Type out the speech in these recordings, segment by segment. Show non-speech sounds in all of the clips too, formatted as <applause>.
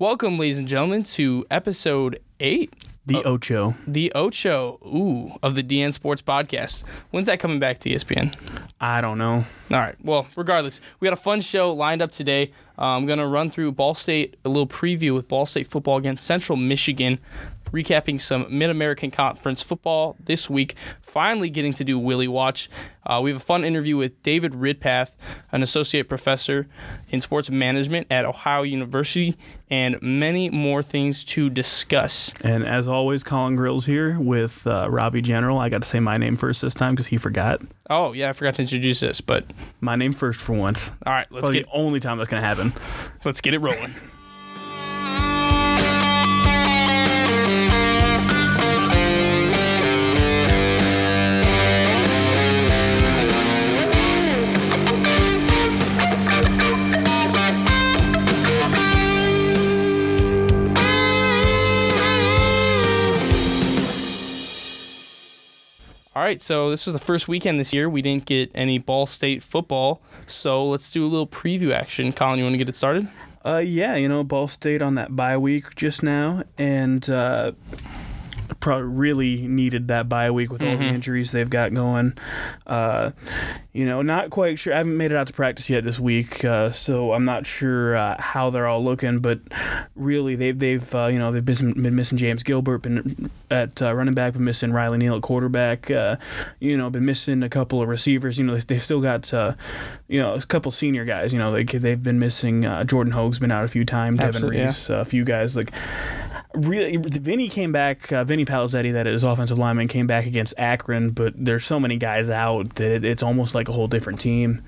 Welcome, ladies and gentlemen, to episode eight, The Ocho. the Ocho, ooh, of the DN Sports Podcast. When's that coming back to ESPN? I don't know. All right. Well, regardless, we got a fun show lined up today. Uh, I'm going to run through Ball State, a little preview with Ball State football against Central Michigan, recapping some Mid American Conference football this week. Finally, getting to do Willie Watch. Uh, we have a fun interview with David Ridpath, an associate professor in sports management at Ohio University, and many more things to discuss. And as always, Colin Grills here with uh, Robbie General. I got to say my name first this time because he forgot. Oh, yeah, I forgot to introduce this, but My name first for once. all right, let's Probably get the only time that's going to happen. let's get it rolling. <laughs> All right, so this was the first weekend this year. We didn't get any Ball State football, so let's do a little preview action. Colin, you want to get it started? Uh, yeah, you know, Ball State on that bye week just now, and uh, probably really needed that bye week with all the injuries they've got going. Uh, you know, not quite sure. I haven't made it out to practice yet this week, uh, so I'm not sure uh, how they're all looking. But really, they've they've uh, you know they've been, been missing James Gilbert, been at uh, running back, been missing Riley Neal at quarterback. Uh, you know, been missing a couple of receivers. You know, they've still got uh, you know a couple senior guys. You know, they they've been missing uh, Jordan Hogue's been out a few times. Devin Absolutely, yeah. Reese, a few guys like really Vinny came back uh, Vinny Palazetti that is offensive lineman came back against Akron but there's so many guys out that it, it's almost like a whole different team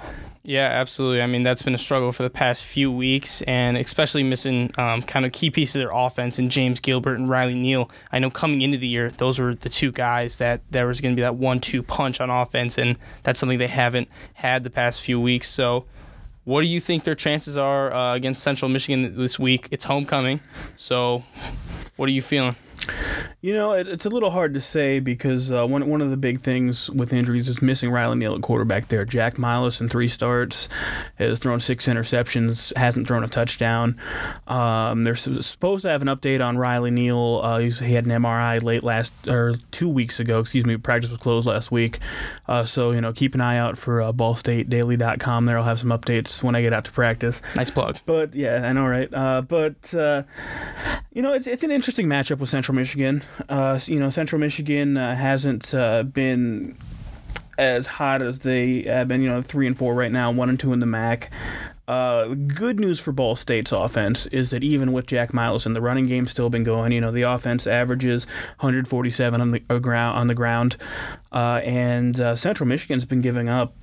Yeah, absolutely. I mean, that's been a struggle for the past few weeks, and especially missing um, kind of key pieces of their offense in James Gilbert and Riley Neal. I know coming into the year, those were the two guys that there was going to be that one-two punch on offense, and that's something they haven't had the past few weeks. So, what do you think their chances are uh, against Central Michigan this week? It's homecoming, so what are you feeling? You know, it, it's a little hard to say because uh, one one of the big things with injuries is missing Riley Neal at quarterback. There, Jack Milos in three starts has thrown six interceptions, hasn't thrown a touchdown. Um, they're supposed to have an update on Riley Neal. Uh, he's, he had an MRI late last or two weeks ago. Excuse me, practice was closed last week. Uh, so you know, keep an eye out for uh, BallStateDaily.com. There, I'll have some updates when I get out to practice. Nice plug. But yeah, I know, right? Uh, but uh, you know, it's, it's an interesting matchup with Central Michigan. Uh, you know, Central Michigan uh, hasn't uh, been as hot as they have been. You know, three and four right now, one and two in the MAC. Uh, good news for Ball State's offense is that even with Jack Miles and the running game still been going, you know the offense averages 147 on the uh, ground on the ground, uh, and uh, Central Michigan's been giving up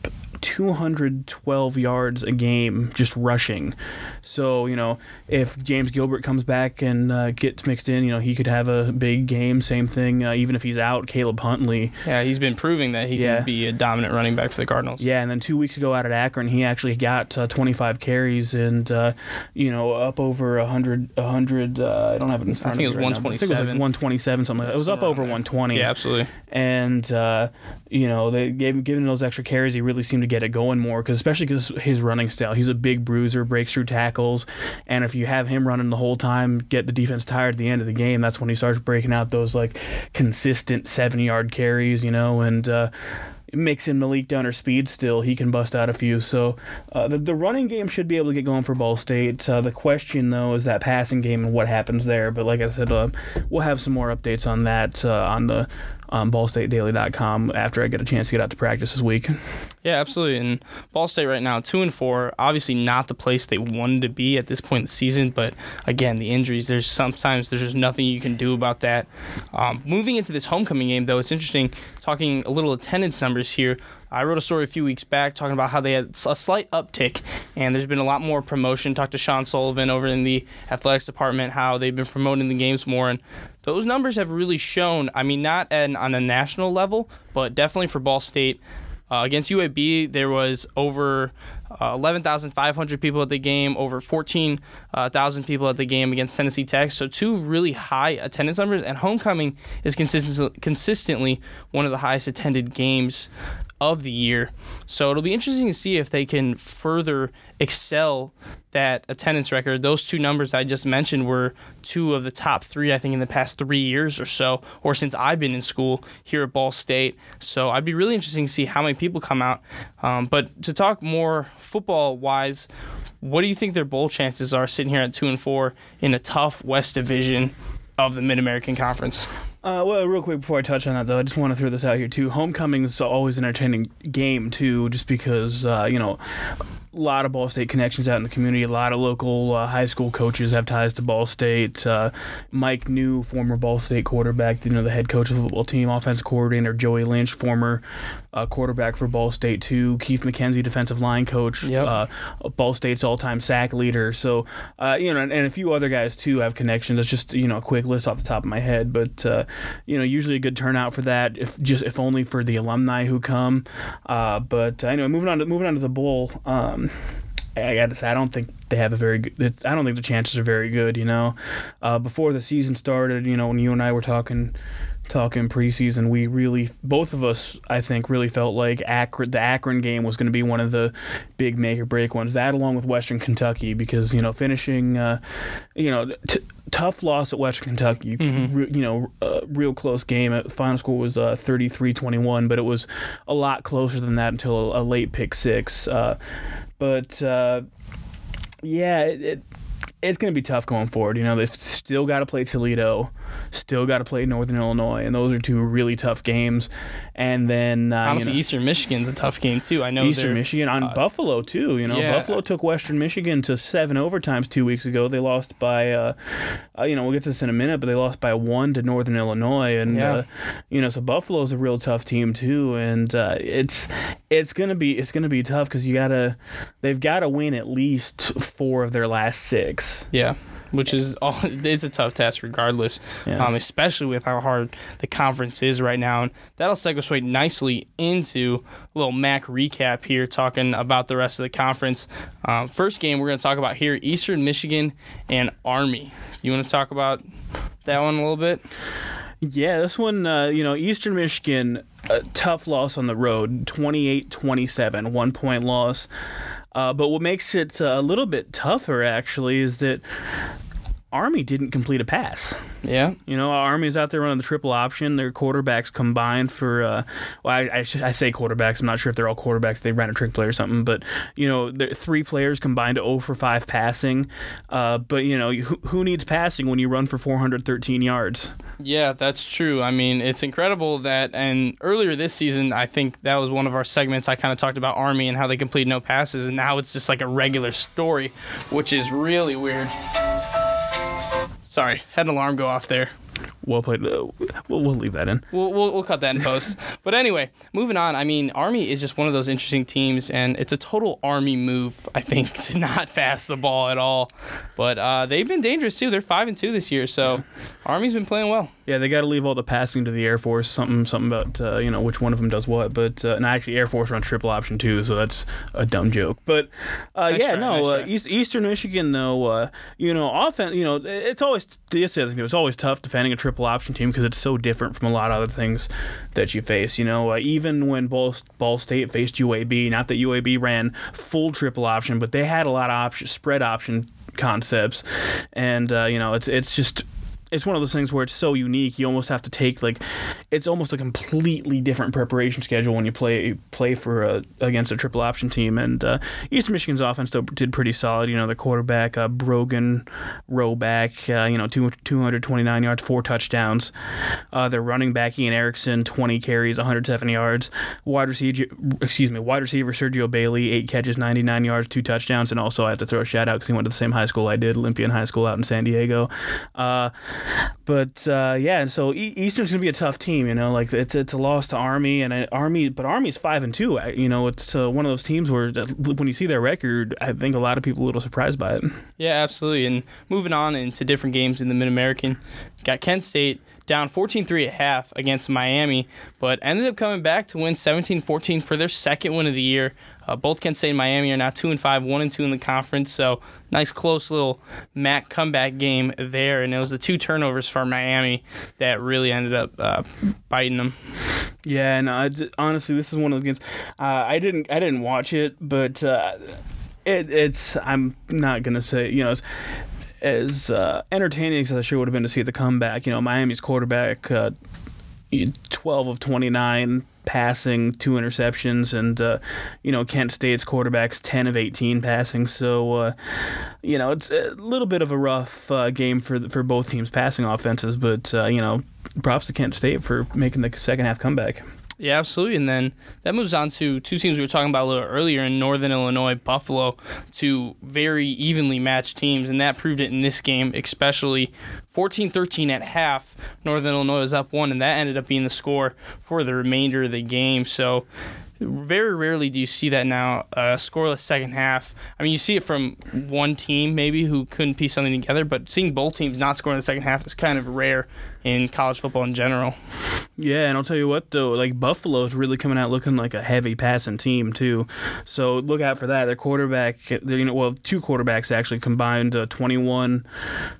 212 yards a game just rushing. So, you know, if James Gilbert comes back and uh, gets mixed in, you know, he could have a big game. Same thing, uh, even if he's out, Caleb Huntley. Yeah, he's been proving that he Yeah. can be a dominant running back for the Cardinals. Yeah, and then two weeks ago out at Akron, he actually got uh, 25 carries and, uh, you know, up over 100. 100 uh, I don't have it in front think of it me was right now, but I think it was like 127. 127, something like that. It was up over 120. Yeah, absolutely. and uh, you know they gave him given those extra carries he really seemed to get it going more because especially because his running style he's a big bruiser breaks through tackles and if you have him running the whole time get the defense tired at the end of the game that's when he starts breaking out those like consistent seven yard carries you know and uh, Mix in Malik Dunner speed still, he can bust out a few. So uh, the, the running game should be able to get going for Ball State. Uh, the question, though, is that passing game and what happens there. But like I said, uh, we'll have some more updates on that uh, on the um, ballstatedaily.com after I get a chance to get out to practice this week. Yeah, absolutely. And Ball State right now, two and four, obviously not the place they wanted to be at this point in the season. But again, the injuries. There's sometimes there's just nothing you can do about that. Um, moving into this homecoming game, though, it's interesting talking a little attendance numbers here. I wrote a story a few weeks back talking about how they had a slight uptick, and there's been a lot more promotion. Talked to Sean Sullivan over in the athletics department how they've been promoting the games more, and those numbers have really shown. I mean, not an, on a national level, but definitely for Ball State. Uh, against UAB, there was over uh, 11,500 people at the game, over 14,000 people at the game against Tennessee Tech. So two really high attendance numbers, and homecoming is consistently consistently one of the highest attended games of the year. So it'll be interesting to see if they can further excel that attendance record. Those two numbers I just mentioned were two of the top three, I think, in the past three years or so, or since I've been in school here at Ball State. So I'd be really interesting to see how many people come out. Um, but to talk more football wise, what do you think their bowl chances are sitting here at two and four in a tough West Division of the Mid American Conference? Uh, well, real quick before I touch on that, though, I just want to throw this out here too. Homecoming is always an entertaining game too, just because uh, you know a lot of Ball State connections out in the community. A lot of local uh, high school coaches have ties to Ball State. Uh, Mike Neu, former Ball State quarterback, you know the head coach of the football team, offensive coordinator Joey Lynch, former uh, quarterback for Ball State too. Keith McKenzie, defensive line coach, Yep. uh, Ball State's all-time sack leader. So uh, you know, and, and a few other guys too have connections. That's just you know a quick list off the top of my head, but uh, you know usually a good turnout for that. If just if only for the alumni who come. Uh, but uh, anyway, moving on to moving on to the bowl. Um, I got to say, I don't think they have a very good. I don't think the chances are very good. You know, uh, before the season started, you know, when you and I were talking, talking preseason, we really, both of us, I think, really felt like Akron, the Akron game was going to be one of the big make or break ones. That, along with Western Kentucky, because you know, finishing, uh, you know. T- Tough loss at Western Kentucky. Re- you know, uh, real close game. The final score was uh, 33-21, but it was a lot closer than that until a, a late pick six. Uh, but uh, yeah, it, it, it's going to be tough going forward. You know, they've still got to play Toledo, still got to play Northern Illinois, and those are two really tough games. And then uh, Honestly, you know, Eastern Michigan's a tough game too. I know Eastern Michigan on uh, Buffalo too. You know, yeah. Buffalo took Western Michigan to seven overtimes two weeks ago. They lost by, uh, uh, you know, we'll get to this in a minute, but they lost by one to Northern Illinois, and Yeah. uh, you know, so Buffalo's a real tough team too, and uh, it's it's gonna be it's gonna be tough because you gotta they've got to win at least four of their last six. Yeah, which is all. <laughs> It's a tough task, regardless. Yeah. Um, especially with how hard the conference is right now, and that'll segue nicely into a little MAC recap here, talking about the rest of the conference. Um, first game we're going to talk about here: Eastern Michigan and Army. You want to talk about that one a little bit? Yeah, this one, uh, you know, Eastern Michigan, a tough loss on the road, 28 27, one point loss. Uh, but what makes it uh, a little bit tougher, actually, is that Army didn't complete a pass. Yeah. You know, Army's out there running the triple option. Their quarterbacks combined for, uh, well, I, I, sh- I say quarterbacks. I'm not sure if they're all quarterbacks. They ran a trick play or something. But, you know, three players combined to 0 for 5 passing. Uh, but, you know, who, who needs passing when you run for 413 yards? Yeah, that's true. I mean, it's incredible that, and earlier this season, I think that was one of our segments. I kind of talked about Army and how they completed no passes, and now it's just like a regular story, which is really weird. Sorry, had an alarm go off there. Well played. Uh, We'll, we'll leave that in. We'll, we'll, we'll cut that in post. <laughs> but anyway, moving on. I mean, Army is just one of those interesting teams, and it's a total Army move, I think, <laughs> to not pass the ball at all. But uh, they've been dangerous too. They're five and two this year, so Army's been playing well. Yeah, they got to leave all the passing to the Air Force. Something, something about uh, you know which one of them does what. But uh, and actually, Air Force runs triple option too, so that's a dumb joke. But uh, Nice yeah, try, no, nice uh. East, Eastern Michigan though, uh, you know, offense, you know, it's always it's the other thing. It's always tough defending a triple option team because it's so different from a lot of other things that you face. You know, uh, even when Ball, Ball State faced UAB, not that UAB ran full triple option, but they had a lot of option spread option concepts, and uh, you know, it's it's just it's one of those things where it's so unique you almost have to take like it's almost a completely different preparation schedule when you play play for a, against a triple option team. And uh, Eastern Michigan's offense still did pretty solid. You know the quarterback uh, Brogan Roback uh, you know two, 229 yards four touchdowns. Uh, their running back Ian Eriksen 20 carries 107 yards. Wide receiver excuse me wide receiver Sergio Bailey eight catches 99 yards two touchdowns. And also I have to throw a shout out because he went to the same high school I did Olympian High School out in San Diego. Uh, but uh, yeah, and so Eastern's gonna be a tough team. You know, like it's it's a loss to Army and Army, but Army's five and two. You know, it's uh, one of those teams where when you see their record, I think a lot of people are a little surprised by it. Yeah, absolutely. And moving on into different games in the Mid American, got Kent State down 14-3 at half against Miami, but ended up coming back to win 17-14 for their second win of the year. Uh, both Kent State and Miami are now two and five, one and two in the conference. So nice, close little MAC comeback game there. And it was the two turnovers for Miami that really ended up uh, biting them. Yeah, and j- honestly, this is one of those games. Uh, I didn't, I didn't watch it, but uh, it, it's. I'm not gonna say, you know, as, as uh, entertaining as I sure would have been to see the comeback. You know, Miami's quarterback, uh, 12 of 29 passing, two interceptions, and uh, you know Kent State's quarterbacks 10 of 18 passing. So uh, you know it's a little bit of a rough uh, game for for both teams' passing offenses, but uh, you know props to Kent State for making the second half comeback. Yeah, absolutely. And then that moves on to two teams we were talking about a little earlier in Northern Illinois, Buffalo, two very evenly matched teams, and that proved it in this game, especially 14 13 at half. Northern Illinois was up one, and that ended up being the score for the remainder of the game. So, very rarely do you see that now, a scoreless second half. I mean, you see it from one team maybe who couldn't piece something together, but seeing both teams not score in the second half is kind of rare in college football in general. Yeah, and I'll tell you what though, like Buffalo is really coming out looking like a heavy passing team too. So look out for that. Their quarterback, you know, well, two quarterbacks actually combined uh, 21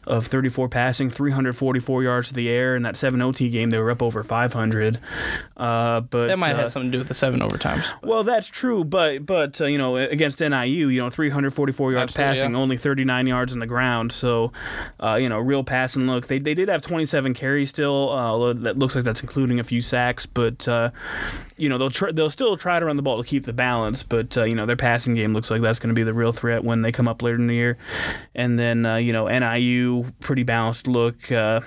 of 34 passing, 344 yards to the air. In that 7 OT game, they were up over 500. Uh, but That might uh, have something to do with the seven overtimes. Well, that's true, but but uh, you know against NIU, you know 344 yards Absolutely, passing, yeah. only 39 yards on the ground. So, uh, you know, real passing look. They they did have 27 carries still. Uh, although that looks like that's including a few sacks, but uh, you know they'll try, they'll still try to run the ball to keep the balance. But uh, you know their passing game looks like that's going to be the real threat when they come up later in the year. And then uh, you know NIU pretty balanced look. Uh,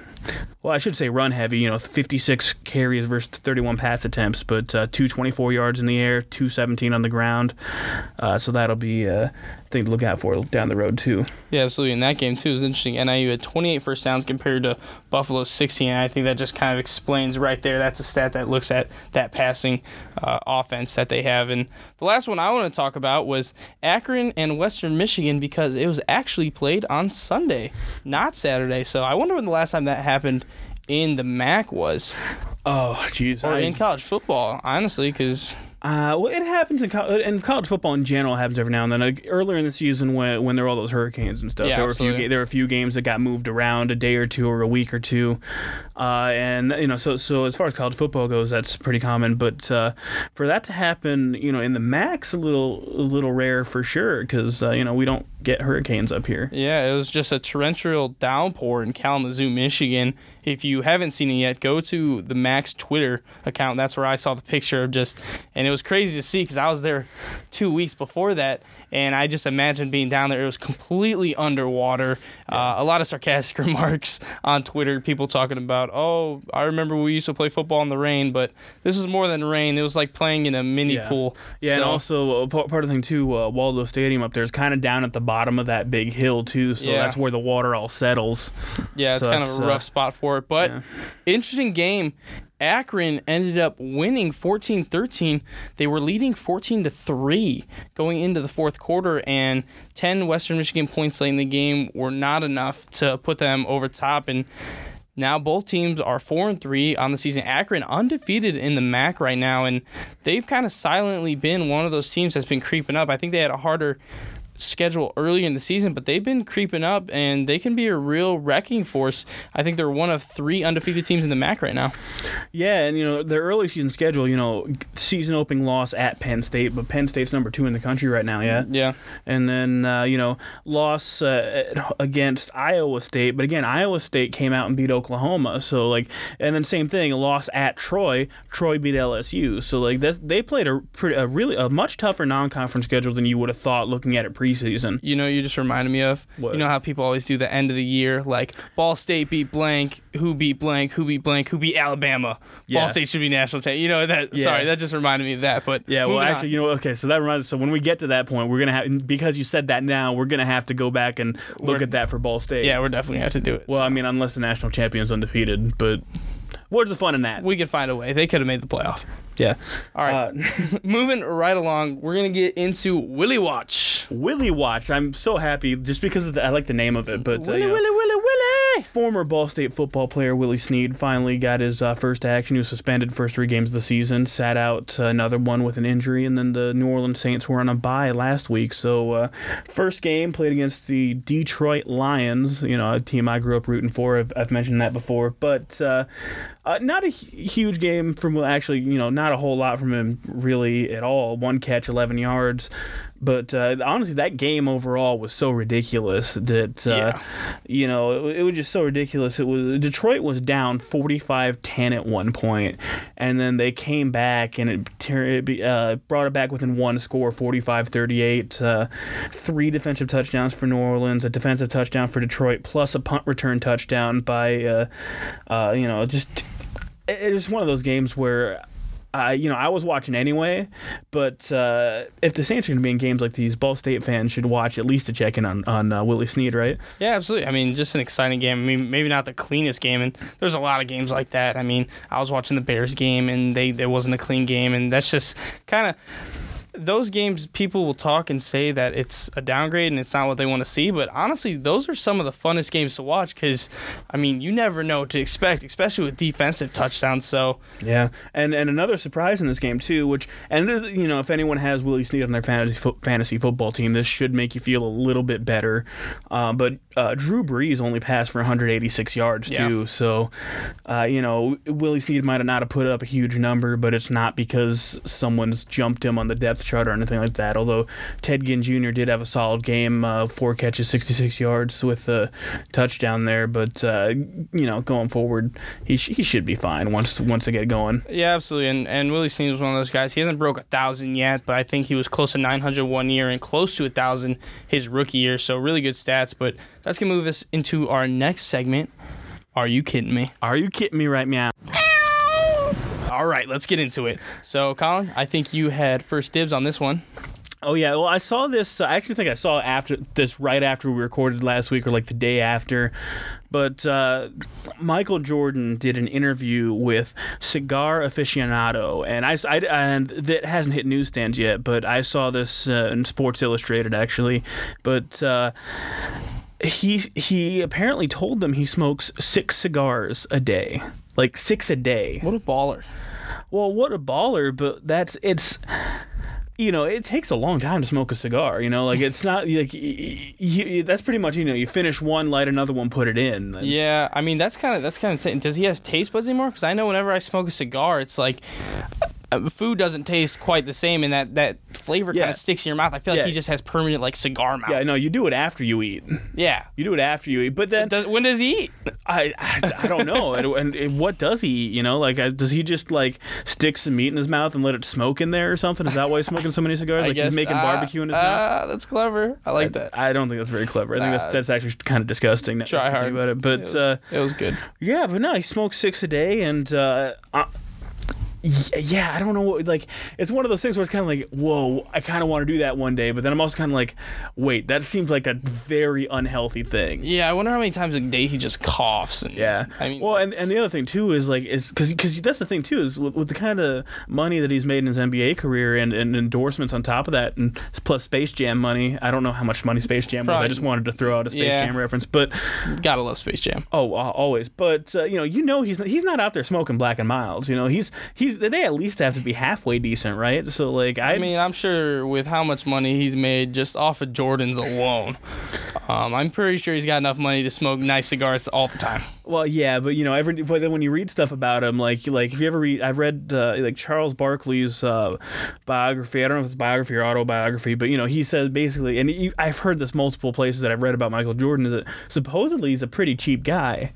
well, I should say run heavy. You know, 56 carries versus 31 pass attempts, but uh, 224 yards in the air, 217 on the ground. So that'll be thing to look out for down the road too. Yeah, absolutely. In that game too, was interesting. NIU had 28 first downs compared to Buffalo's 16. And I think that just kind of explains right there. That's a stat that looks at that passing uh, offense that they have. And the last one I want to talk about was Akron and Western Michigan because it was actually played on Sunday, not Saturday. So I wonder when the last time that happened in the MAC was, Oh, jeez. or I- in college football, honestly, because Uh, well, it happens in co- and college football in general happens every now and then. Like earlier in the season, when when there were all those hurricanes and stuff, Yeah, there were a few ga- there were a few games that got moved around a day or two or a week or two, uh, and you know, so so as far as college football goes, that's pretty common. But uh, for that to happen, you know, in the MAC's a little a little rare for sure because uh, you know we don't get hurricanes up here. Yeah, it was just a torrential downpour in Kalamazoo, Michigan. If you haven't seen it yet, go to the MAC's Twitter account. That's where I saw the picture of just, and it was crazy to see because I was there two weeks before that, and I just imagined being down there. It was completely underwater. Uh, a lot of sarcastic <laughs> remarks on Twitter. People talking about, oh, I remember we used to play football in the rain, but this is more than rain. It was like playing in a mini Yeah. pool. Yeah, and also uh, part of the thing too, uh, Waldo Stadium up there is kind of down at the bottom of that big hill too, so Yeah. that's where the water all settles. Yeah, it's So kind of a uh, rough spot for it. But yeah. interesting game. Akron ended up winning 14-13. They were leading 14 to 3 going into the fourth quarter and 10 Western Michigan points late in the game were not enough to put them over top and now both teams are 4 and 3 on the season. Akron undefeated in the MAC right now and they've kind of silently been one of those teams that's been creeping up. I think they had a harder schedule early in the season, but they've been creeping up and they can be a real wrecking force. I think they're one of three undefeated teams in the MAC right now. Yeah, and you know their early season schedule, you know, season opening loss at Penn State, but Penn State's number two in the country right now, yeah. Yeah. And then uh, you know loss uh, against Iowa State, but again Iowa State came out and beat Oklahoma, so like, and then same thing, loss at Troy. Troy beat LSU, so like that they played a pretty a really a much tougher non-conference schedule than you would have thought looking at it preseason. You know, you just reminded me of. What? You know how people always do the end of the year, like Ball State beat blank, who beat blank, who beat blank, who beat Alabama. Yeah. Ball State should be national champ. You know that. Yeah. Sorry, that just reminded me of that. But Yeah, well, moving on. actually, you know, okay, so that reminds. So when we get to that point, we're gonna have because you said that now, we're gonna have to go back and look We're- at that for Ball State. yeah, we're definitely gonna have to do it. Well, So I mean, unless the national champion's undefeated, but where's the fun in that? we could find a way. They could have made the playoff. Yeah. All right, Uh, <laughs> moving right along, we're gonna get into Willie Watch. Willie Watch. I'm so happy just because of the, I like the name of it, but uh, Willie, you know, Willie, Willie, Willie. Former Ball State football player Willie Snead finally got his uh, first action. He was suspended first three games of the season, sat out uh, another one with an injury, and then the New Orleans Saints were on a bye last week. So, uh, first game played against the Detroit Lions, you know, a team I grew up rooting for. I've, I've mentioned that before, but uh, not a huge game from actually, you know, not a whole lot from him really at all. One catch, 11 yards. But uh, honestly, that game overall was so ridiculous that uh, Yeah. you know it, it was just so ridiculous. It was Detroit was down 45-10 at one point, and then they came back and it, it be- uh, brought it back within one score, 45-38. Uh, three defensive touchdowns for New Orleans, a defensive touchdown for Detroit, plus a punt return touchdown by uh, uh, you know just it- it one of those games where. I you know, I was watching anyway, but uh, if the Saints are going to be in games like these, Ball State fans should watch at least to check in on on uh, Willie Snead, right? Yeah, absolutely. I mean, just an exciting game. I mean, maybe not the cleanest game, and there's a lot of games like that. I mean, I was watching the Bears game, and they there wasn't a clean game, and that's just kind of those games. People will talk and say that it's a downgrade and it's not what they want to see, but honestly, those are some of the funnest games to watch because, I mean, you never know what to expect, especially with defensive touchdowns. So Yeah, and and another surprise in this game too, which and uh, you know if anyone has Willie Snead on their fantasy fo- fantasy football team, this should make you feel a little bit better. Uh, but uh, Drew Brees only passed for 186 yards Yeah. too, so uh, you know Willie Snead might not have put up a huge number, but it's not because someone's jumped him on the depth chart or anything like that. Although Ted Ginn Jr. did have a solid game, uh, four catches, 66 yards with a touchdown there, but uh, you know going forward, he sh- he should be fine once once they get going. Yeah, absolutely. And and Willie Snead was one of those guys. He hasn't broke a thousand yet, but I think he was close to 900 one year and close to a thousand his rookie year. So really good stats. But that's gonna move us into our next segment. Are you kidding me? Are you kidding me right now? All right, let's get into it. So, Colin, I think you had first dibs on this one. Oh yeah, well I saw this. I actually think I saw after this right after we recorded last week, or like the day after. But uh, Michael Jordan did an interview with Cigar Aficionado, and I, I- and that hasn't hit newsstands yet. But I saw this uh, in Sports Illustrated actually. But uh, he he apparently told them he smokes six cigars a day, like six a day. What a baller. Well, what a baller, but that's it's you know, it takes a long time to smoke a cigar, you know, like it's not <laughs> like y- y- y- that's pretty much, you know, you finish one, light another one, put it in. And- Yeah, I mean that's kind of that's kind of. Does he have taste buds anymore? Because I know whenever I smoke a cigar, it's like uh, food doesn't taste quite the same, and that that flavor kind of sticks in your mouth. I feel like Yeah. he just has permanent like cigar mouth. Yeah, no, you do it after you eat. Yeah. You do it after you eat, but then Does, when does he eat? I, I I don't know. and, and, and what does he eat? You know, like uh, does he just like stick some meat in his mouth and let it smoke in there or something? Is that why he's smoking so many cigars? <laughs> Like guess he's making ah, barbecue in his mouth. Ah, that's clever. I like that. I don't think that's very clever. I think that's, that's actually kind of disgusting. Try hard. about it, but it was, uh, it was good. Yeah, but no, he smokes six a day, and uh, uh, y- yeah, I don't know what like. It's one of those things where it's kind of like, whoa, I kind of want to do that one day, but then I'm also kind of like, wait, that seems like a very unhealthy thing. Yeah, I wonder how many times a day he just coughs. And, Yeah. I mean, well, and, and the other thing too is like is because because that's the thing too is with, with the kind of money that he's made in his NBA career and, and endorsements on top of that, and plus Space Jam money. I don't know how much money Space Jam was. I just wanted to throw out a Space Yeah. Jam reference, but gotta love Space Jam. Oh, uh, always. But uh, you know, you know, he's he's not out there smoking black and milds. You know, he's he's they at least have to be halfway decent, right? So like, I, I mean, I'm sure with how much money he's made just off of Jordans alone, um, I'm pretty sure he's got enough money to smoke nice cigars all the time. Well, yeah, but you know, every but then when you read stuff about him, like like if you ever read, I've read uh, like Charles Barkley's uh, biography. I don't know if it's biography or autobiography, but you know, he says basically, and he, I've heard this multiple places that I've read about Michael Jordan is that supposedly he's a pretty cheap guy.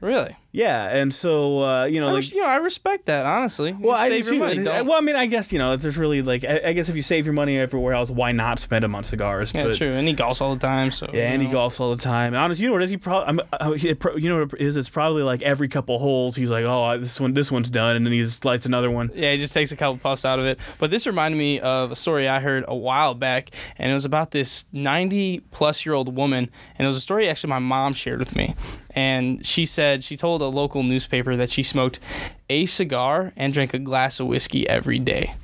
Really? Yeah, and so uh, you know, I, like. res- you know, I respect that honestly. You Well, I save your too. money. Don't. Well, I mean, I guess you know, if there's really like, I, I guess if you save your money everywhere else, why not spend them on cigars? yeah, but, true. And he golfs all the time, so Yeah, and he golfs all the time. Honestly, you know what is? He probably, I'm, uh, you know what it is? It's probably like every couple holes, he's like, oh, this one, this one's done, and then he just lights another one. Yeah, he just takes a couple puffs out of it. But this reminded me of a story I heard a while back, and it was about this 90 plus year old woman, and it was a story actually my mom shared with me. And she said she told a local newspaper that she smoked a cigar and drank a glass of whiskey every day.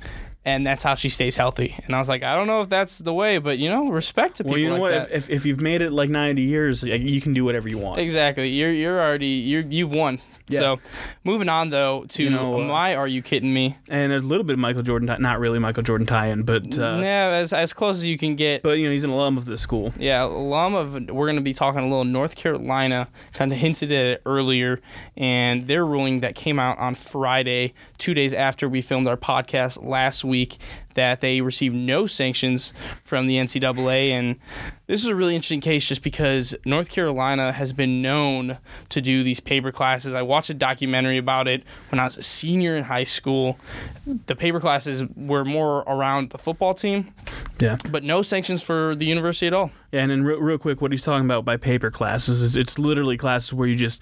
And that's how she stays healthy. And I was like, I don't know if that's the way, but you know, respect to people Well, you know like what? that. If, if you've made it like 90 years, you can do whatever you want. Exactly. You're you're already you're you've won. Yeah. So, moving on though to You know, uh, "Are you kidding me?" And there's a little bit of Michael Jordan, tie- not really Michael Jordan tie-in, but uh, yeah, as as close as you can get. but you know he's an alum of the school. Yeah, alum of we're going to be talking a little North Carolina. Kind of hinted at it earlier, and their ruling that came out on Friday, two days after we filmed our podcast last week, that they received no sanctions from the NCAA, and this is a really interesting case just because North Carolina has been known to do these paper classes. I watched a documentary about it when I was a senior in high school. The paper classes were more around the football team, Yeah. but no sanctions for the university at all. Yeah, and then real, real quick, what he's talking about by paper classes is it's literally classes where you just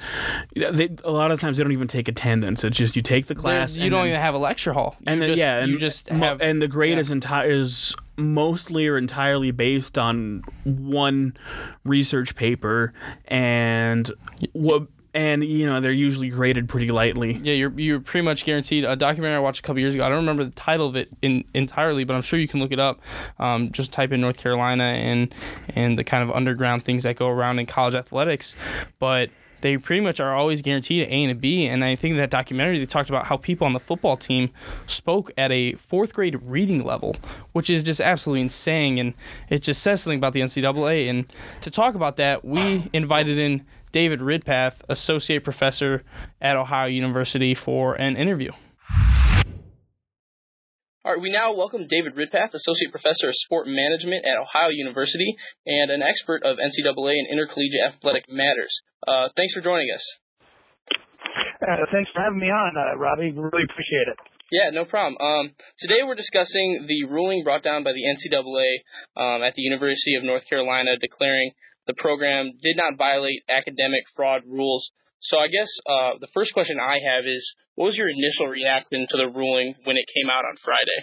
they, a lot of times they don't even take attendance. It's just you take the class. There- you don't then, even have a lecture hall. and then just, yeah, and you just have and the grade yeah. is entire is mostly or entirely based on one research paper and what and you know they're usually graded pretty lightly. yeah, you're you're pretty much guaranteed. A documentary I watched a couple years ago. I don't remember the title of it in, entirely, but I'm sure you can look it up. Um, just type in North Carolina and and the kind of underground things that go around in college athletics, but. They pretty much are always guaranteed an A and a B, and I think that documentary they talked about how people on the football team spoke at a fourth grade reading level, which is just absolutely insane, and it just says something about the NCAA. And to talk about that, we invited in David Ridpath, associate professor at Ohio University, for an interview. All right, we now welcome David Ridpath, associate professor of sport management at Ohio University and an expert of NCAA and intercollegiate athletic matters. Uh, thanks for joining us. Uh, thanks for having me on, uh, Robbie. Really appreciate it. Yeah, no problem. Um, today we're discussing the ruling brought down by the NCAA um, at the University of North Carolina declaring the program did not violate academic fraud rules. So I guess uh, the first question I have is, what was your initial reaction to the ruling when it came out on Friday?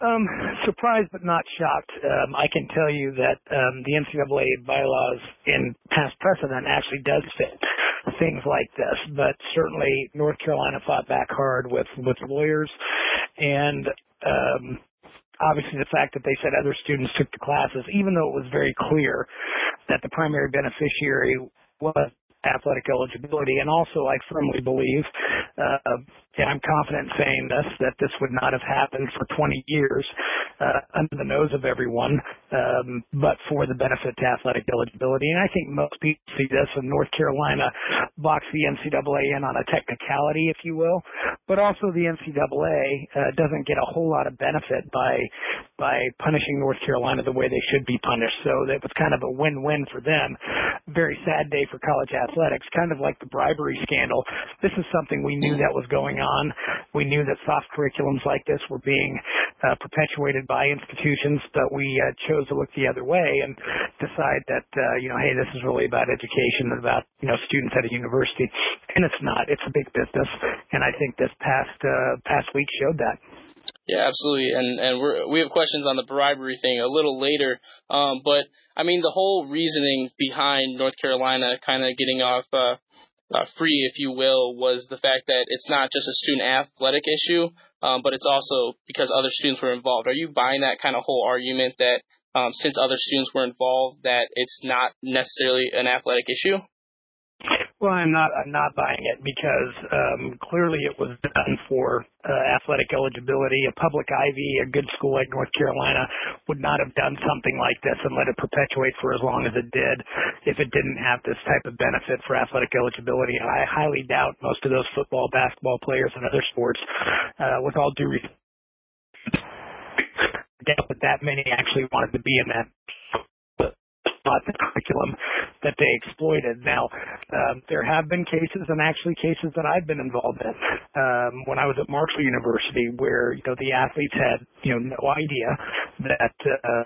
Um, surprised but not shocked. Um, I can tell you that um, the NCAA bylaws in past precedent actually does fit things like this, but certainly North Carolina fought back hard with with lawyers, and um, obviously the fact that they said other students took the classes, even though it was very clear that the primary beneficiary was athletic eligibility. And also, I firmly believe, uh, and I'm confident in saying this, that this would not have happened for 20 years uh, under the nose of everyone, um, but for the benefit to athletic eligibility. And I think most people see this, and North Carolina box the NCAA in on a technicality, if you will, but also the NCAA uh, doesn't get a whole lot of benefit by by punishing North Carolina the way they should be punished. So that was kind of a win-win for them. Very sad day for college athletics, kind of like the bribery scandal. This is something we knew that was going on. We knew that soft curriculums like this were being uh, perpetuated by institutions, but we uh, chose to look the other way and decide that uh, you know, hey, this is really about education and about you know students at a university, and it's not. It's a big business, and I think this past uh, past week showed that. Yeah, absolutely, and and we're we have questions on the bribery thing a little later. Um, but I mean, the whole reasoning behind North Carolina kind of getting off uh, uh, free, if you will, was the fact that it's not just a student athletic issue, um, but it's also because other students were involved. Are you buying that kind of whole argument that um, since other students were involved, that it's not necessarily an athletic issue? Well, I'm not. I'm not buying it because um, clearly it was done for uh, athletic eligibility. A public Ivy, a good school like North Carolina, would not have done something like this and let it perpetuate for as long as it did if it didn't have this type of benefit for athletic eligibility. And I highly doubt most of those football, basketball players and other sports, uh, with all due respect, doubt that that many actually wanted to be in that not the <laughs> curriculum that they exploited. Now, um, there have been cases, and actually cases that I've been involved in, um, when I was at Marshall University, where you know the athletes had you know no idea that uh,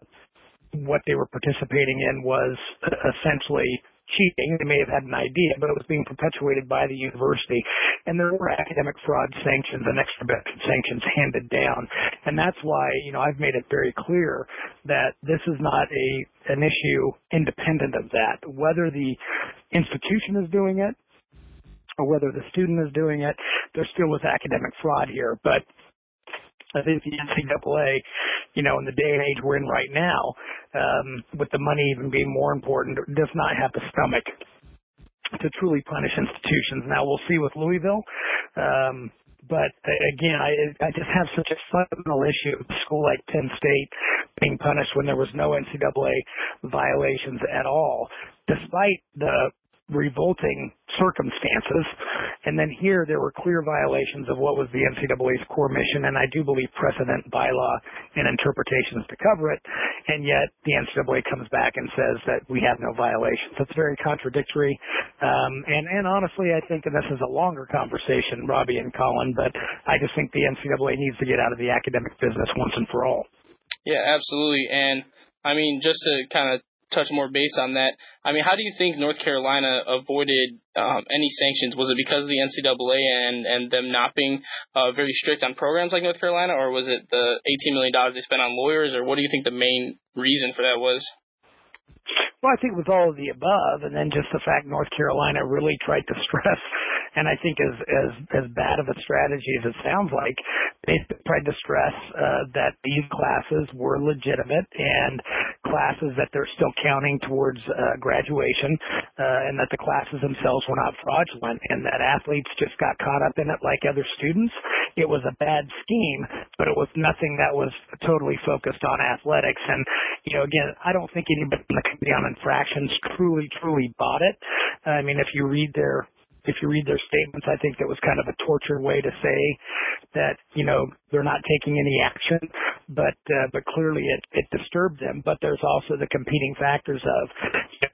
what they were participating in was essentially cheating. They may have had an idea, but it was being perpetuated by the university. And there were academic fraud sanctions and extra benefit sanctions handed down. And that's why, you know, I've made it very clear that this is not a an issue independent of that. Whether the institution is doing it or whether the student is doing it, there still was academic fraud here. But I think the NCAA, you know, in the day and age we're in right now, um, with the money even being more important, does not have the stomach to truly punish institutions. Now we'll see with Louisville. Um, but again, I I just have such a fundamental issue with a school like Penn State being punished when there was no NCAA violations at all, despite the revolting circumstances. And then here there were clear violations of what was the NCAA's core mission, and I do believe precedent, bylaw, and interpretations to cover it. And yet the NCAA comes back and says that we have no violations. That's very contradictory. Um, and, and honestly, I think, and this is a longer conversation, Robbie and Colin, but I just think the NCAA needs to get out of the academic business once and for all. Yeah, absolutely. And I mean, just to kind of touch more base on that. I mean, how do you think North Carolina avoided um, any sanctions? Was it because of the NCAA and and them not being uh, very strict on programs like North Carolina, or was it the $18 million they spent on lawyers, or what do you think the main reason for that was? Well, I think it was all of the above, and then just the fact North Carolina really tried to <laughs> stress, and I think as as as bad of a strategy as it sounds like, they tried to stress uh, that these classes were legitimate and classes that they're still counting towards uh, graduation, uh, and that the classes themselves were not fraudulent, and that athletes just got caught up in it like other students. It was a bad scheme, but it was nothing that was totally focused on athletics. And you know, again, I don't think anybody in the committee on infractions truly, truly bought it. I mean, if you read their if you read their statements, I think that was kind of a tortured way to say that you know they're not taking any action, but uh, but clearly it it disturbed them. But there's also the competing factors of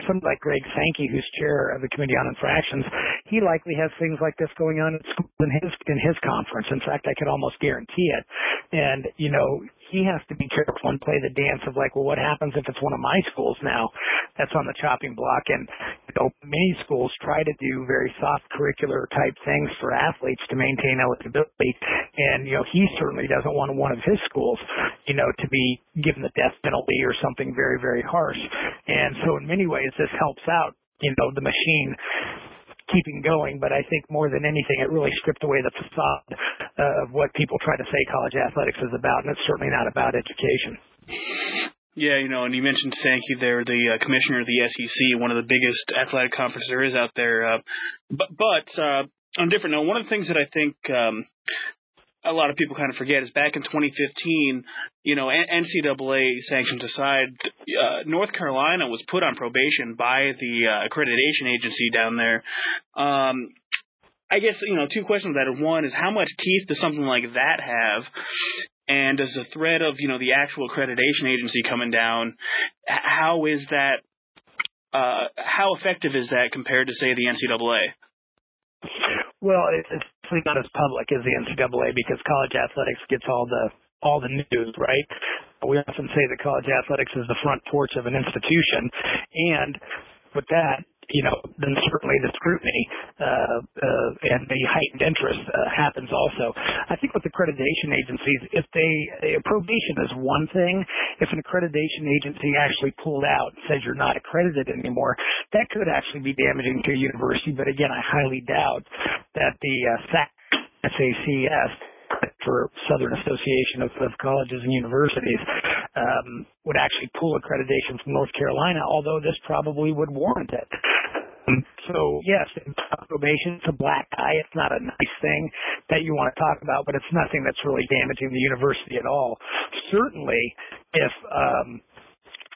somebody like Greg Sankey, who's chair of the Committee on Infractions. He likely has things like this going on in his in his conference. In fact, I could almost guarantee it. And you know, he has to be careful and play the dance of like, well, what happens if it's one of my schools now that's on the chopping block? And you know, many schools try to do very soft curricular type things for athletes to maintain eligibility, and you know, he certainly doesn't want one of his schools, you know, to be given the death penalty or something very, very harsh. And so, in many ways, this helps out, you know, the machine keeping going, but I think more than anything, it really stripped away the facade of what people try to say college athletics is about, and it's certainly not about education. Yeah, you know, and you mentioned Sankey there, the uh, commissioner of the SEC, one of the biggest athletic conferences there is out there. Uh, but but uh, on a different note, one of the things that I think um, a lot of people kind of forget is back in 2015, you know, NCAA sanctions aside, uh, North Carolina was put on probation by the uh, accreditation agency down there. Um, I guess you know two questions that. One is how much teeth does something like that have, and does the threat of you know the actual accreditation agency coming down, how is that? Uh, how effective is that compared to say the NCAA? Well, it's obviously not as public as the NCAA because college athletics gets all the all the news, right? We often say that college athletics is the front porch of an institution, and with that, you know, then certainly the scrutiny uh, uh, and the heightened interest uh, happens also. I think with accreditation agencies, if they probation is one thing, if an accreditation agency actually pulled out and says you're not accredited anymore, that could actually be damaging to a university. But again, I highly doubt that the uh, SACS for Southern Association of, of Colleges and Universities um, would actually pull accreditation from North Carolina, although this probably would warrant it. So yes, probation, it's a black eye. It's not a nice thing that you want to talk about, but it's nothing that's really damaging the university at all. Certainly, if um,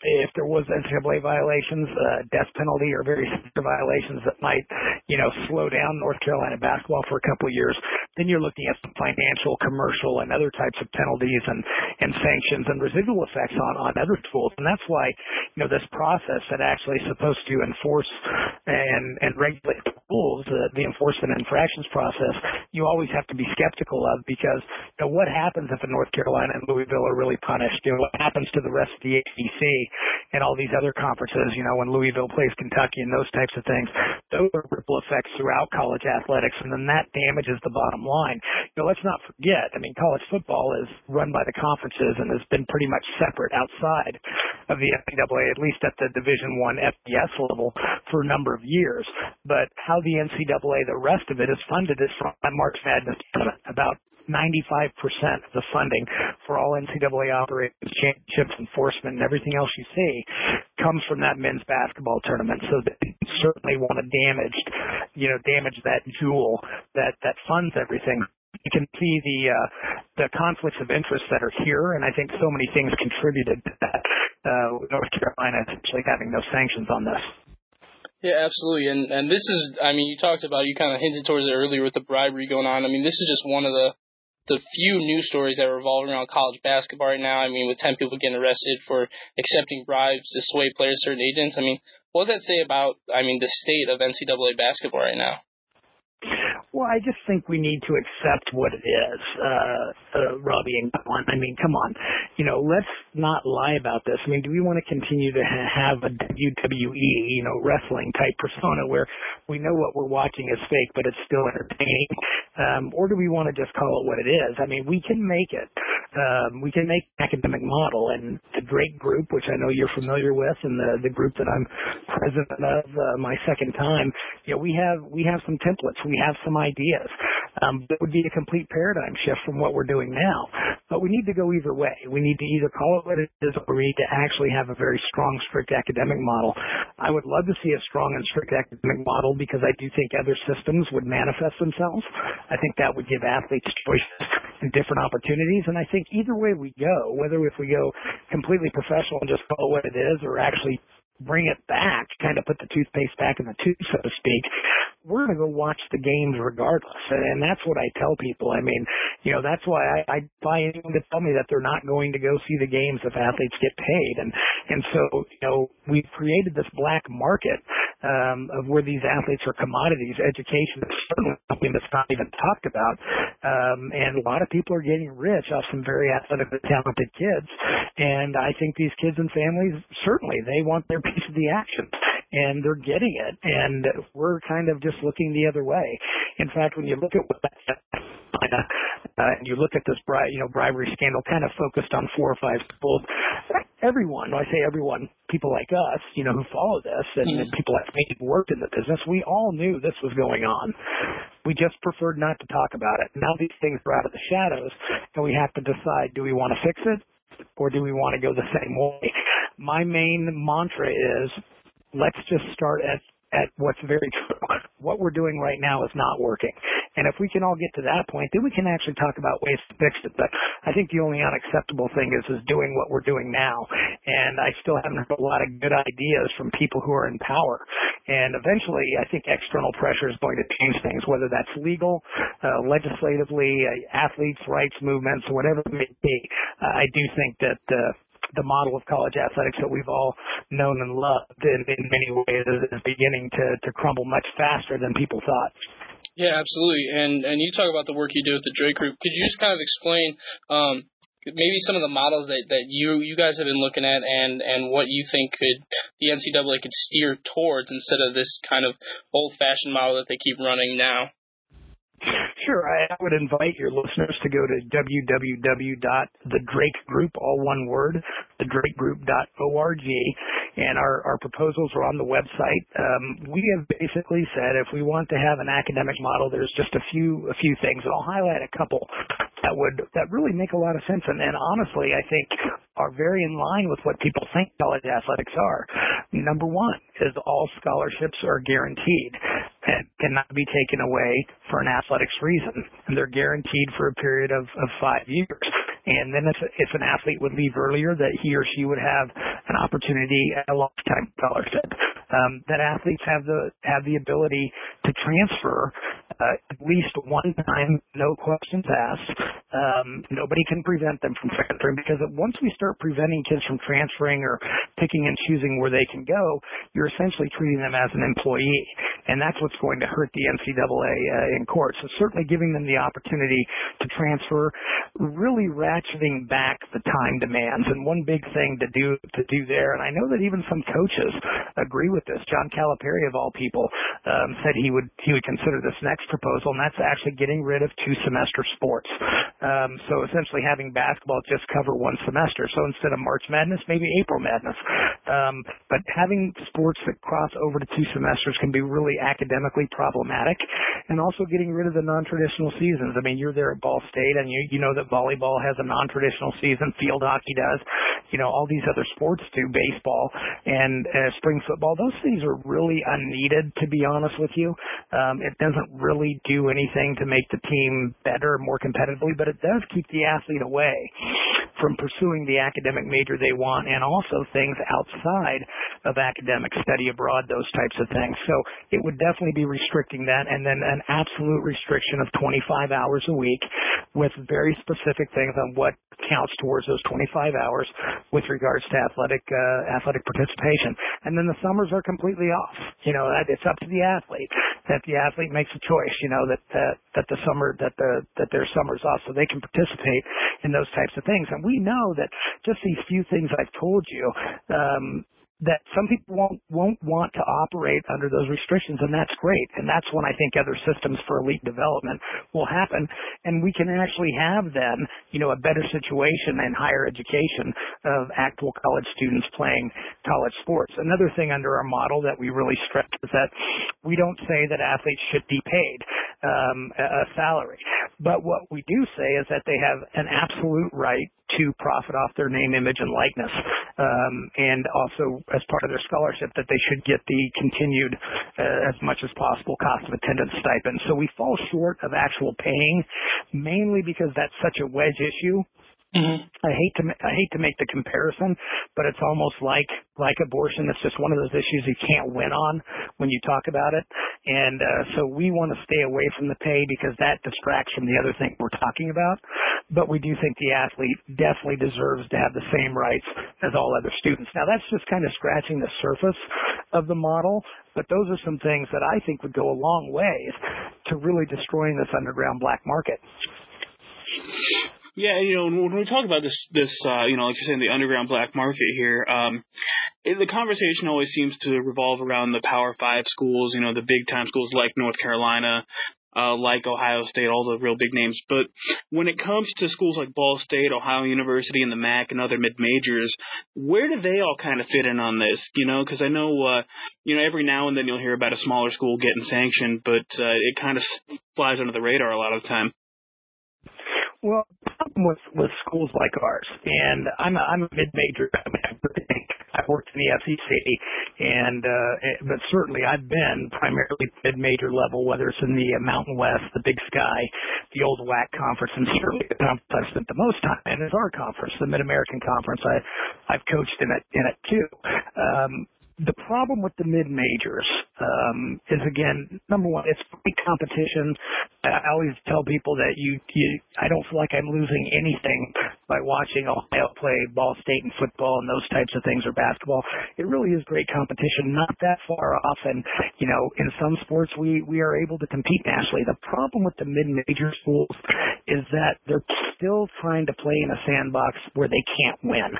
if there was NCAA violations, uh, death penalty, or very severe violations that might, you know, slow down North Carolina basketball for a couple of years, then you're looking at some financial, commercial, and other types of penalties and, and sanctions and residual effects on, on other schools. And that's why, you know, this process that actually is supposed to enforce and, and regulate schools, uh, the enforcement infractions process, you always have to be skeptical of because, you know, what happens if a North Carolina and Louisville are really punished? You know, what happens to the rest of the ACC? And all these other conferences, you know, when Louisville plays Kentucky and those types of things, those are ripple effects throughout college athletics, and then that damages the bottom line. You know, let's not forget, I mean, college football is run by the conferences and has been pretty much separate outside of the NCAA, at least at the Division One FBS level, for a number of years. But how the NCAA, the rest of it, is funded is from March Madness about 95% of the funding for all NCAA operations, championships, enforcement, and everything else you see comes from that men's basketball tournament. So they certainly want to damage, you know, damage that jewel that that funds everything you can see the uh, the conflicts of interest that are here, and I think so many things contributed to that. Uh, North Carolina essentially having no sanctions on this. Yeah, absolutely. And and this is, I mean, you talked about, you kind of hinted towards it earlier with the bribery going on. I mean, this is just one of the the few news stories that revolve around college basketball right now. I mean, with ten people getting arrested for accepting bribes to sway players, certain agents. I mean, what does that say about, I mean, the state of NCAA basketball right now? Well, I just think we need to accept what it is, uh, uh, Robbie and Colin. I mean, come on, you know, let's not lie about this. I mean, do we want to continue to ha- have a WWE, you know, wrestling type persona where we know what we're watching is fake, but it's still entertaining, um, or do we want to just call it what it is? I mean, we can make it. Um, we can make academic model, and the Drake Group, which I know you're familiar with, and the the group that I'm president of, uh, my second time. You know, we have we have some templates. We have some ideas. Um, it would be a complete paradigm shift from what we're doing now. But we need to go either way. We need to either call it what it is or we need to actually have a very strong, strict academic model. I would love to see a strong and strict academic model because I do think other systems would manifest themselves. I think that would give athletes choices and different opportunities. And I think either way we go, whether if we go completely professional and just call it what it is or actually bring it back, kind of put the toothpaste back in the tube, so to speak, we're going to go watch the games regardless. And that's what I tell people. I mean, you know, that's why I, I buy anyone to tell me that they're not going to go see the games if athletes get paid. And, and so, you know, we've created this black market, um, of where these athletes are commodities. Education is certainly something that's not even talked about. Um, and a lot of people are getting rich off some very athletically talented kids. And I think these kids and families, certainly they want their piece of the action and they're getting it and we're kind of just looking the other way. In fact, when you look at what uh, and you look at this bri- you know bribery scandal kind of focused on four or five people everyone when I say everyone people like us you know who follow this and, mm. and people like me who worked in the business we all knew this was going on we just preferred not to talk about it now these things are out of the shadows and we have to decide do we want to fix it or do we want to go the same way my main mantra is let's just start at at what's very true. <laughs> What we're doing right now is not working. And if we can all get to that point, then we can actually talk about ways to fix it. But I think the only unacceptable thing is is doing what we're doing now. And I still haven't heard a lot of good ideas from people who are in power. And eventually, I think external pressure is going to change things, whether that's legal, uh, legislatively, uh, athletes' rights movements, whatever it may be. Uh, I do think that uh, the model of college athletics that we've all known and loved in, in many ways is, beginning to, to crumble much faster than people thought. Yeah, absolutely. And and you talk about the work you do with the Drake Group. Could you just kind of explain um, maybe some of the models that, that you you guys have been looking at and and what you think could the NCAA could steer towards instead of this kind of old fashioned model that they keep running now? Sure. I would invite your listeners to go to www.thedrakegroup, all one word, thedrakegroup.org, and our, our proposals are on the website. Um, we have basically said if we want to have an academic model, there's just a few a few things, and I'll highlight a couple that would that really make a lot of sense, and, and honestly, I think are very in line with what people think college athletics are. Number one is all scholarships are guaranteed and cannot be taken away for an athletics reason. And they're guaranteed for a period of, of five years. And then if, if an athlete would leave earlier, that he or she would have an opportunity at a lifetime scholarship. Um, that athletes have the have the ability to transfer uh, at least one time, no questions asked. Um, nobody can prevent them from transferring because once we start preventing kids from transferring or picking and choosing where they can go, you're essentially treating them as an employee, and that's what's going to hurt the NCAA uh, in court. So certainly giving them the opportunity to transfer, really ratcheting back the time demands. And one big thing to do to do there, and I know that even some coaches agree with this. John Calipari, of all people, um, said he would he would consider this next proposal, and that's actually getting rid of two semester sports. Um, so essentially having basketball just cover one semester. So instead of March Madness, maybe April Madness. Um, but having sports that cross over to two semesters can be really academically problematic, and also getting rid of the non-traditional seasons. I mean, you're there at Ball State, and you you know that volleyball has a non-traditional season, field hockey does, you know, all these other sports do, baseball and uh, spring football. Those things are really unneeded, to be honest with you. Um, it doesn't really do anything to make the team better, more competitively, but it does keep the athlete away from pursuing the academic major they want and also things outside of academic study abroad, those types of things. So it would definitely be restricting that and then an absolute restriction of 25 hours a week with very specific things on what counts towards those 25 hours with regards to athletic uh, athletic participation. And then the summers are completely off. You know, it's up to the athlete. That the athlete makes a choice. You know that that, that the summer that the that their summers off, so they can participate in those types of things. And we know that just these few things I've told you um, that some people won't won't want to operate under those restrictions and that's great. And that's when I think other systems for elite development will happen. And we can actually have then you know a better situation in higher education of actual college students playing college sports. Another thing under our model that we really stress is that we don't say that athletes should be paid um, a salary. But what we do say is that they have an absolute right to profit off their name, image, and likeness, um, and also as part of their scholarship that they should get the continued, uh, as much as possible, cost of attendance stipend. So we fall short of actual paying, mainly because that's such a wedge issue Mm-hmm. I hate to I hate to make the comparison, but it's almost like like abortion. It's just one of those issues you can't win on when you talk about it, and uh, so we want to stay away from the pay because that distracts from the other thing we're talking about. But we do think the athlete definitely deserves to have the same rights as all other students. Now that's just kind of scratching the surface of the model, but those are some things that I think would go a long way to really destroying this underground black market. Yeah, you know, when we talk about this, this, uh, you know, like you're saying, the underground black market here, um, it, the conversation always seems to revolve around the Power Five schools, you know, the big time schools like North Carolina, uh, like Ohio State, all the real big names. But when it comes to schools like Ball State, Ohio University, and the MAC and other mid majors, where do they all kind of fit in on this? You know, because I know, uh, you know, every now and then you'll hear about a smaller school getting sanctioned, but uh, it kind of flies under the radar a lot of the time. Well, the problem with with schools like ours, and I'm a, I'm a mid major. I mean, I've worked in the SEC, and uh, eh, but certainly I've been primarily mid major level, whether it's in the Mountain West, the Big Sky, the old WAC conference, and certainly the conference I've spent the most time in is our conference, the Mid American Conference. I I've coached in it in it too. Um, the problem with the mid majors um, is again number one, it's great competition. I always tell people that you, you, I don't feel like I'm losing anything by watching Ohio play Ball State and football and those types of things or basketball. It really is great competition, not that far off. And you know, in some sports we we are able to compete nationally. The problem with the mid major schools is that they're still trying to play in a sandbox where they can't win,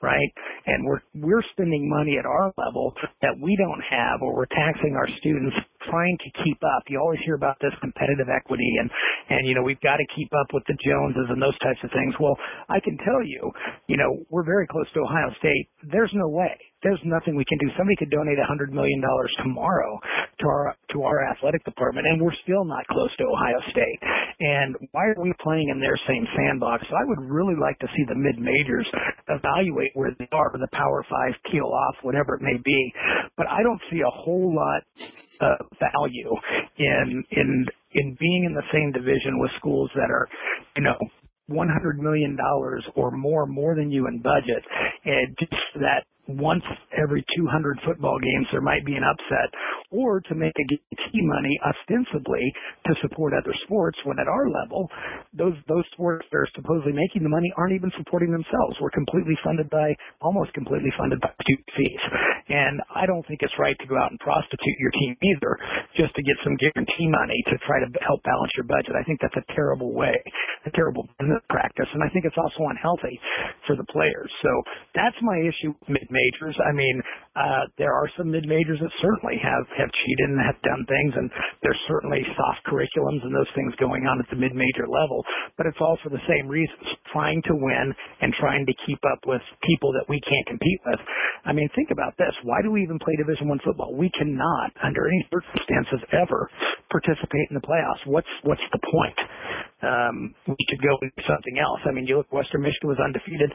right? And we're we're spending money at our level that we don't have or we're taxing our students trying to keep up. You always hear about this competitive equity and, and, you know, we've got to keep up with the Joneses and those types of things. Well, I can tell you, you know, we're very close to Ohio State. There's no way. There's nothing we can do. Somebody could donate a hundred million dollars tomorrow to our to our athletic department, and we're still not close to Ohio State. And why are we playing in their same sandbox? So I would really like to see the mid majors evaluate where they are, with the Power Five peel off, whatever it may be. But I don't see a whole lot uh, value in in in being in the same division with schools that are, you know, one hundred million dollars or more more than you in budget, and just that once every 200 football games there might be an upset, or to make a guarantee money ostensibly to support other sports when at our level, those those sports that are supposedly making the money aren't even supporting themselves. We're completely funded by almost completely funded by student fees, and I don't think it's right to go out and prostitute your team either just to get some guarantee money to try to help balance your budget. I think that's a terrible way a terrible business practice, and I think it's also unhealthy for the players. So that's my issue with majors. I mean, uh, there are some mid majors that certainly have have cheated and have done things, and there's certainly soft curriculums and those things going on at the mid major level. But it's all for the same reasons: trying to win and trying to keep up with people that we can't compete with. I mean, think about this: why do we even play Division One football? We cannot, under any circumstances, ever participate in the playoffs. What's what's the point? Um, we could go do something else. I mean, you look, Western Michigan was undefeated;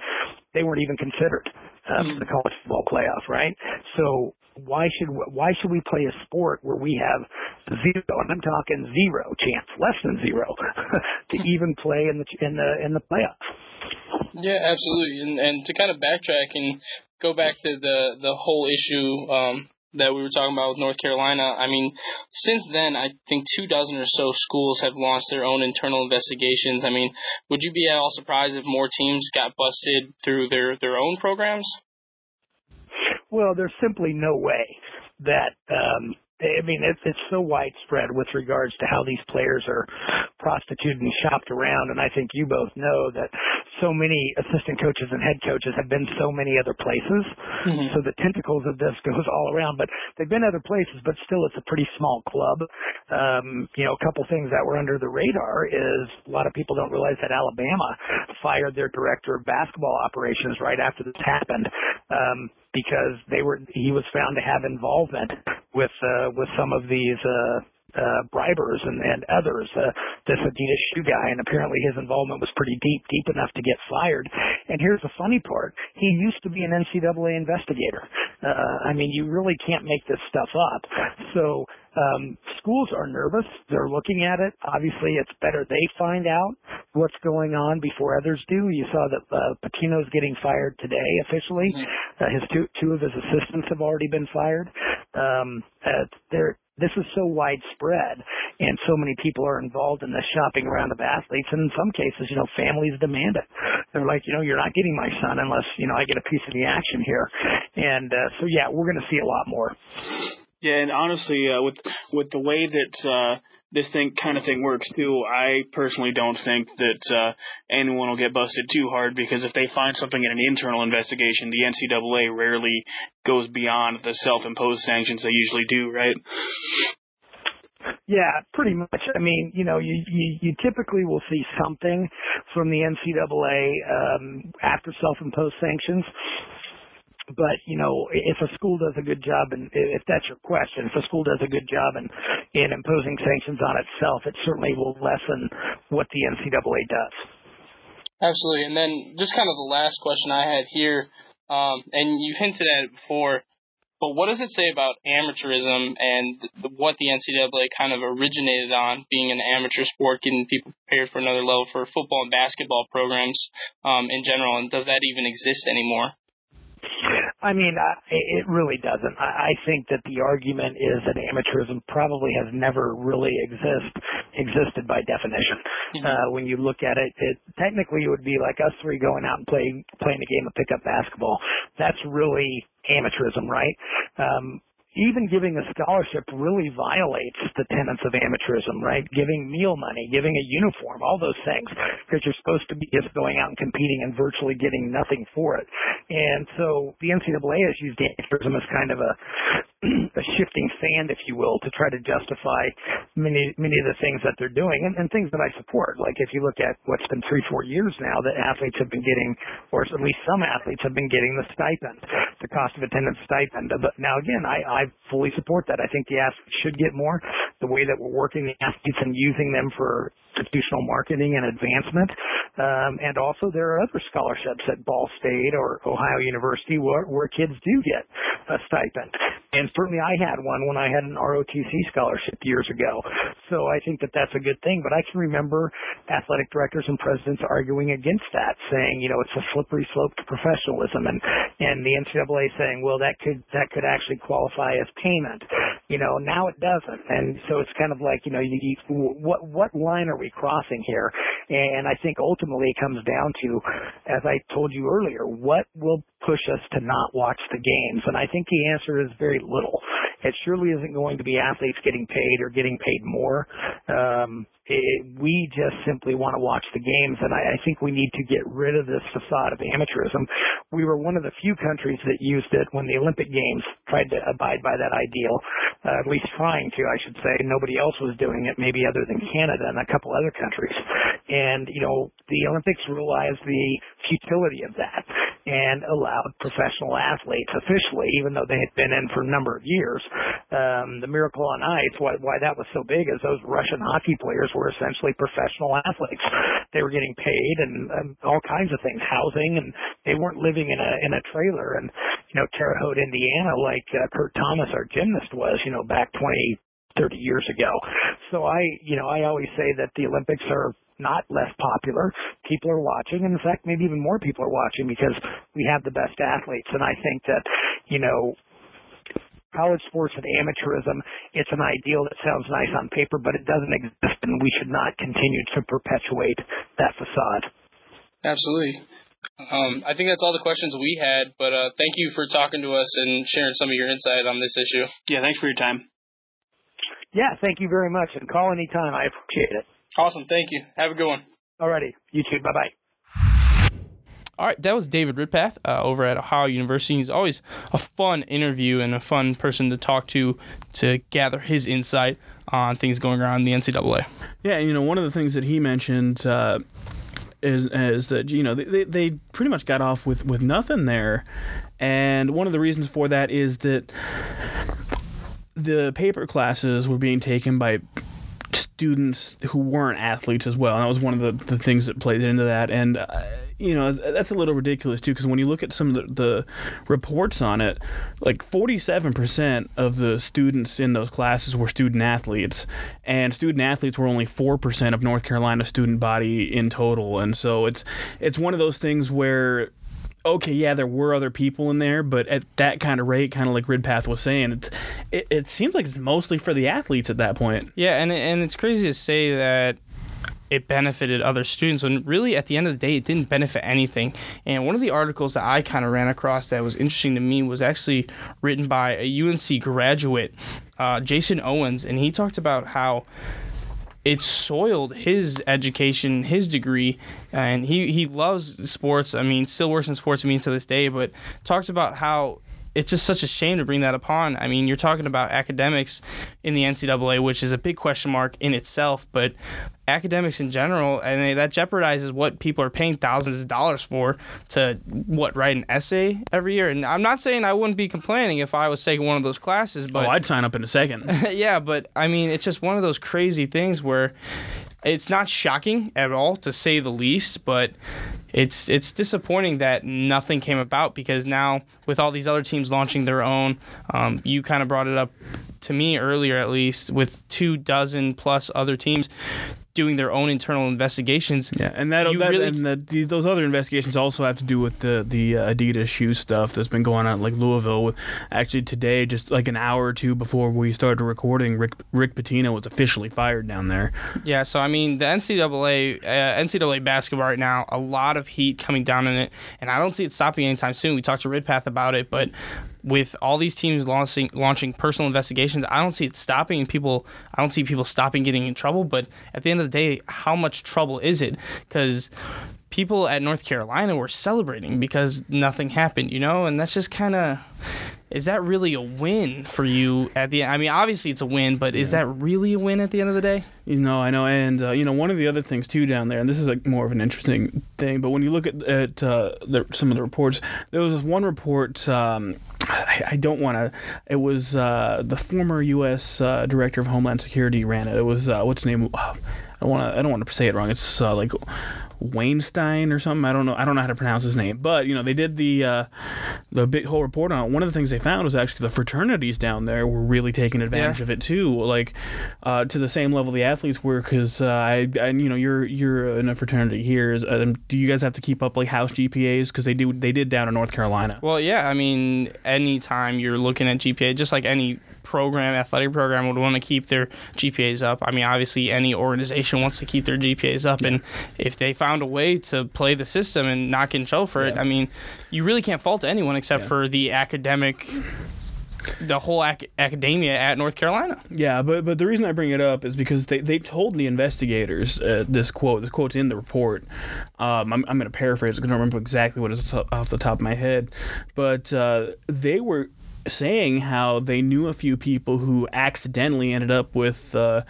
they weren't even considered uh, for the college football playoff, right? So why should why should we play a sport where we have zero, and I'm talking zero chance, less than zero, <laughs> to even play in the in the in the playoffs? Yeah, absolutely. And and to kind of backtrack and go back to the the whole issue um, that we were talking about with North Carolina, I mean, since then, I think two dozen or so schools have launched their own internal investigations. I mean, would you be at all surprised if more teams got busted through their, their own programs? Well, there's simply no way that um, I mean, it's it's so widespread with regards to how these players are prostituted and shopped around, and I think you both know that so many assistant coaches and head coaches have been so many other places. Mm-hmm. So the tentacles of this goes all around, but they've been other places, but still it's a pretty small club. Um, you know, a couple things that were under the radar is a lot of people don't realize that Alabama fired their director of basketball operations right after this happened. Um, because they were he was found to have involvement with uh, with some of these uh, uh, bribers and, and others. Uh, this Adidas shoe guy, and apparently his involvement was pretty deep, deep enough to get fired. And here's the funny part: he used to be an NCAA investigator. Uh, I mean, you really can't make this stuff up. So um, schools are nervous. They're looking at it. Obviously, it's better they find out what's going on before others do. You saw that uh, Pitino's getting fired today officially. Mm-hmm. Uh, his two two of his assistants have already been fired. Um, uh, they're this is so widespread and so many people are involved in the shopping around of athletes and in some cases you know families demand it they're like you know you're not getting my son unless you know i get a piece of the action here and uh, so yeah we're going to see a lot more yeah, and honestly, uh, with with the way that uh, this thing kind of thing works too, I personally don't think that uh, anyone will get busted too hard because if they find something in an internal investigation, the NCAA rarely goes beyond the self-imposed sanctions they usually do, right? Yeah, pretty much. I mean, you know, you you, you typically will see something from the NCAA um, after self-imposed sanctions but you know, if a school does a good job, and if that's your question, if a school does a good job in in imposing sanctions on itself, it certainly will lessen what the NCAA does. Absolutely, and then just kind of the last question I had here, um, and you hinted at it before, but what does it say about amateurism and the, what the NCAA kind of originated on, being an amateur sport, getting people prepared for another level for football and basketball programs um, in general, and does that even exist anymore? I mean, I, it really doesn't. I, I think that the argument is that amateurism probably has never really exist existed by definition. Mm-hmm. Uh, when you look at it, it technically it would be like us three going out and playing playing a game of pickup basketball. That's really amateurism, right? Um, even giving a scholarship really violates the tenets of amateurism, right? Giving meal money, giving a uniform, all those things, because you're supposed to be just going out and competing and virtually getting nothing for it. And so the NCAA has used amateurism as kind of a <clears throat> a shifting sand, if you will, to try to justify many many of the things that they're doing and, and things that I support. Like if you look at what's been three, four years now that athletes have been getting, or at least some athletes have been getting the stipend, the cost of attendance stipend. But now again, I, I fully support that. I think the athletes should get more. The way that we're working the athletes and using them for institutional marketing and advancement. Um, and also there are other scholarships at Ball State or Ohio University where, where kids do get a stipend. And certainly I had one when I had an ROTC scholarship years ago. So I think that that's a good thing. But I can remember athletic directors and presidents arguing against that, saying, you know, it's a slippery slope to professionalism, and and the NCAA saying, well, that could that could actually qualify as payment. You know, now it doesn't, and so it's kind of like, you know, you, you, what what line are we crossing here? And I think ultimately it comes down to, as I told you earlier, what will push us to not watch the games? And I think the answer is very little. It surely isn't going to be athletes getting paid or getting paid more. Um, it, we just simply want to watch the games, and I, I think we need to get rid of this facade of amateurism. We were one of the few countries that used it when the Olympic Games tried to abide by that ideal, uh, at least trying to, I should say. Nobody else was doing it, maybe other than Canada and a couple other countries. And you know, the Olympics realized the futility of that and allowed professional athletes officially, even though they had been in for a number of years. Um, the miracle on ice, why, why that was so big is those Russian hockey players were essentially professional athletes. They were getting paid and um, all kinds of things, housing, and they weren't living in a in a trailer. And you know, Terre Haute, Indiana, like uh, Kurt Thomas, our gymnast, was, you know, back 20, 30 years ago. So I, you know, I always say that the Olympics are not less popular. People are watching, and in fact, maybe even more people are watching because we have the best athletes. And I think that, you know, college sports and amateurism, it's an ideal that sounds nice on paper, but it doesn't exist, and we should not continue to perpetuate that facade. Absolutely. Um, I think that's all the questions we had, but uh, thank you for talking to us and sharing some of your insight on this issue. Yeah, thanks for your time. Yeah, thank you very much, and call anytime. I appreciate it. Awesome. Thank you. Have a good one. Alrighty. You too. Bye bye. All right, that was David Ridpath uh, over at Ohio University. He's always a fun interview and a fun person to talk to to gather his insight on things going around in the NCAA. Yeah, you know, one of the things that he mentioned uh, is is that you know they they pretty much got off with with nothing there, and one of the reasons for that is that the paper classes were being taken by students who weren't athletes as well. And that was one of the, the things that played into that. And, uh, you know, that's a little ridiculous too, because when you look at some of the, the reports on it, like 47% of the students in those classes were student athletes. And student athletes were only 4% of North Carolina's student body in total. And so it's, it's one of those things where okay, yeah, there were other people in there, but at that kind of rate, kind of like Ridpath was saying, it's, it, it seems like it's mostly for the athletes at that point. Yeah, and and it's crazy to say that it benefited other students when really at the end of the day it didn't benefit anything and one of the articles that i kind of ran across that was interesting to me was actually written by a unc graduate uh, jason owens and he talked about how it soiled his education, his degree, and he he loves sports. I mean, still works in sports. I mean, to this day, but talked about how it's just such a shame to bring that upon. I mean, you're talking about academics in the NCAA, which is a big question mark in itself, but academics in general, and that jeopardizes what people are paying thousands of dollars for to what write an essay every year. And I'm not saying I wouldn't be complaining if I was taking one of those classes, but oh, I'd sign up in a second. <laughs> yeah, but I mean, it's just one of those crazy things where it's not shocking at all to say the least, but it's it's disappointing that nothing came about because now with all these other teams launching their own, um, you kind of brought it up to me earlier at least with two dozen plus other teams doing their own internal investigations. Yeah, and that, that really and the, the, those other investigations also have to do with the the uh, Adidas shoe stuff that's been going on, like Louisville. With actually today, just like an hour or two before we started recording, Rick Rick Pitino was officially fired down there. Yeah, so I mean the NCAA uh, NCAA basketball right now, a lot of heat coming down in it, and I don't see it stopping anytime soon. We talked to Ridpath about it, but with all these teams launching launching personal investigations, I don't see it stopping and people I don't see people stopping getting in trouble, but at the end of the day, how much trouble is it? Cuz people at North Carolina were celebrating because nothing happened, you know? And that's just kind of is that really a win for you at the end? I mean, obviously it's a win, but yeah. is that really a win at the end of the day? You know, I know, and uh, you know, one of the other things too down there, and this is like more of an interesting thing, but when you look at, at uh, the, some of the reports, there was this one report. Um, I, I, don't want to. It was uh, the former U.S. Uh, Director of Homeland Security ran it. It was uh, what's the name? I want to. I don't want to say it wrong. It's uh, like Weinstein or something. I don't know. I don't know how to pronounce his name, but you know they did the uh, the big whole report on it. One of the things they found was actually the fraternities down there were really taking advantage yeah. of it too, like uh, to the same level the athletes were. Because uh, I, I, you know, you're you're in a fraternity here. Is, um, do you guys have to keep up like house GPAs? Because they do they did down in North Carolina. Well, yeah. I mean, anytime you're looking at GPA, just like any program, athletic program, would want to keep their GPAs up. I mean, obviously, any organization wants to keep their GPAs up, yeah. and if they found a way to play the system and not get in trouble for yeah. it, I mean, you really can't fault anyone except yeah. for the academic the whole ac- academia at North Carolina. Yeah, but but the reason I bring it up is because they, they told the investigators uh, this quote. This quote's in the report. Um, I'm I'm going to paraphrase. because I don't remember exactly what it's off the top of my head, but uh, they were saying how they knew a few people who accidentally ended up with uh,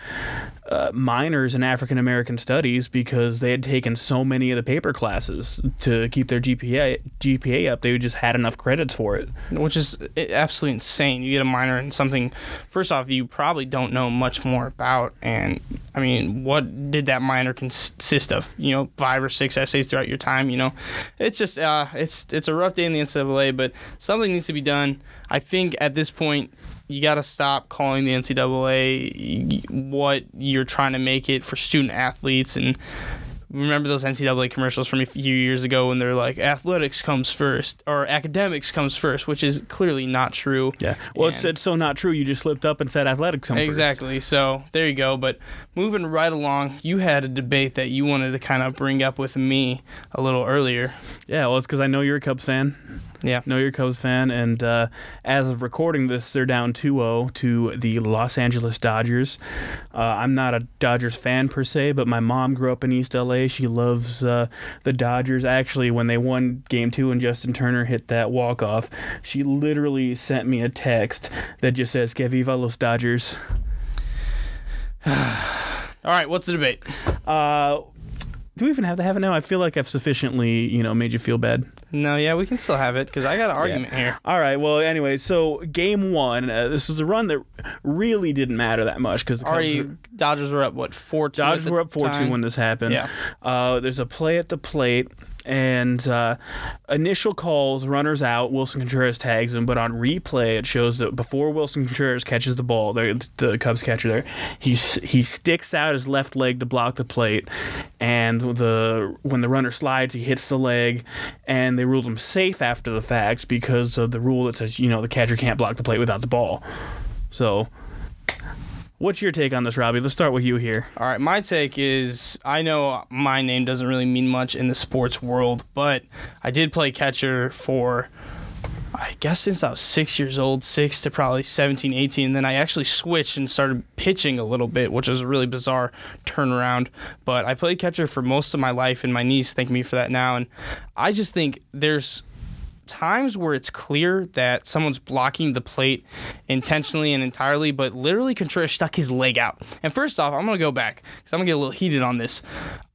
uh, minors in African American studies because they had taken so many of the paper classes to keep their GPA GPA up. They just had enough credits for it, which is absolutely insane. You get a minor in something. First off, you probably don't know much more about, and I mean, what did that minor consist of? You know, five or six essays throughout your time. You know, it's just uh, it's it's a rough day in the NCAA, but something needs to be done. I think at this point, you got to stop calling the NCAA what you're trying to make it for student athletes and remember those NCAA commercials from a few years ago when they're like athletics comes first or academics comes first, which is clearly not true. Yeah. Well, it's, it's so not true. You just slipped up and said athletics comes exactly. First. So there you go. But moving right along, you had a debate that you wanted to kind of bring up with me a little earlier. Yeah. Well, it's because I know you're a Cubs fan. Yeah. Know your Cubs fan. And uh, as of recording this, they're down 2 0 to the Los Angeles Dodgers. Uh, I'm not a Dodgers fan per se, but my mom grew up in East LA. She loves uh, the Dodgers. Actually, when they won game two and Justin Turner hit that walk off, she literally sent me a text that just says, Que viva los Dodgers. <sighs> <sighs> All right, what's the debate? Uh, do we even have to have it now? I feel like I've sufficiently, you know, made you feel bad. No, yeah, we can still have it because I got an argument yeah. here. All right. Well, anyway, so game one, uh, this was a run that really didn't matter that much because already were, Dodgers were up what four. Dodgers were up four two when this happened. Yeah. Uh, there's a play at the plate and uh, initial calls, runners out. Willson Contreras tags him, but on replay, it shows that before Willson Contreras catches the ball, the, the Cubs catcher there, he he sticks out his left leg to block the plate, and the when the runner slides, he hits the leg, and they ruled him safe after the fact because of the rule that says you know the catcher can't block the plate without the ball. So What's your take on this, Robbie? Let's start with you here. All right, my take is I know my name doesn't really mean much in the sports world, but I did play catcher for I guess since I was six years old, six to probably 17, 18. And then I actually switched and started pitching a little bit, which was a really bizarre turnaround. But I played catcher for most of my life, and my knees thank me for that now. And I just think there's times where it's clear that someone's blocking the plate intentionally and entirely, but literally Contreras stuck his leg out. And first off, I'm going to go back because I'm going to get a little heated on this.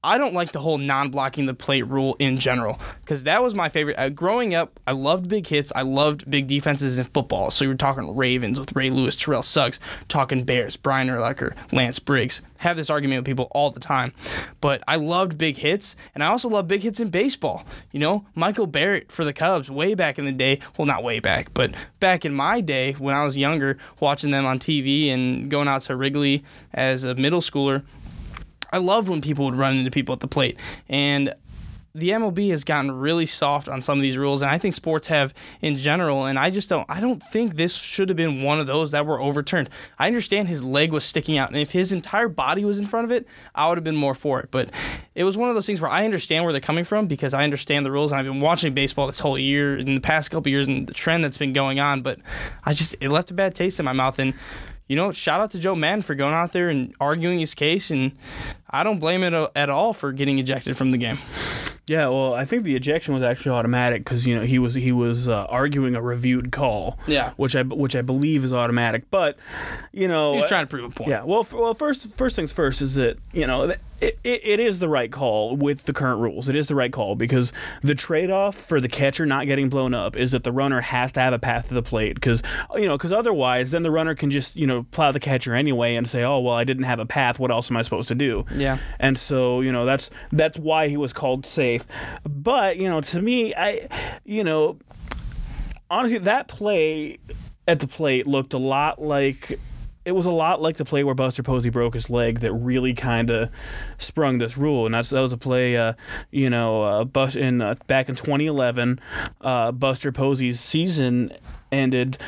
I don't like the whole non-blocking the plate rule in general because that was my favorite. Uh, growing up, I loved big hits. I loved big defenses in football. So you were talking Ravens with Ray Lewis, Terrell Suggs, talking Bears, Brian Urlacher, Lance Briggs. Have this argument with people all the time, but I loved big hits, and I also love big hits in baseball. You know, Michael Barrett for the Cubs way back in the day. Well, not way back, but back in my day when I was younger, watching them on TV and going out to Wrigley as a middle schooler I love when people would run into people at the plate. And the MLB has gotten really soft on some of these rules, and I think sports have in general. And I just don't, I don't think this should have been one of those that were overturned. I understand his leg was sticking out, and if his entire body was in front of it, I would have been more for it. But it was one of those things where I understand where they're coming from because I understand the rules, and I've been watching baseball this whole year in the past couple years, and the trend that's been going on. But I just it left a bad taste in my mouth, and you know, shout out to Joe Maddon for going out there and arguing his case, and I don't blame it at all for getting ejected from the game. Yeah, well, I think the ejection was actually automatic because you know he was he was uh, arguing a reviewed call. Yeah, which I which I believe is automatic. But you know, he was trying to prove a point. Yeah. Well, f- well, first first things first is that you know it, it, it is the right call with the current rules. It is the right call because the trade off for the catcher not getting blown up is that the runner has to have a path to the plate because you know because otherwise then the runner can just you know plow the catcher anyway and say oh well I didn't have a path what else am I supposed to do? Yeah. And so you know that's that's why he was called safe. But, you know, to me, I, you know, honestly, that play at the plate looked a lot like it was a lot like the play where Buster Posey broke his leg that really kind of sprung this rule, and that's that was a play, uh, you know, uh, in uh, back in 2011, uh, Buster Posey's season ended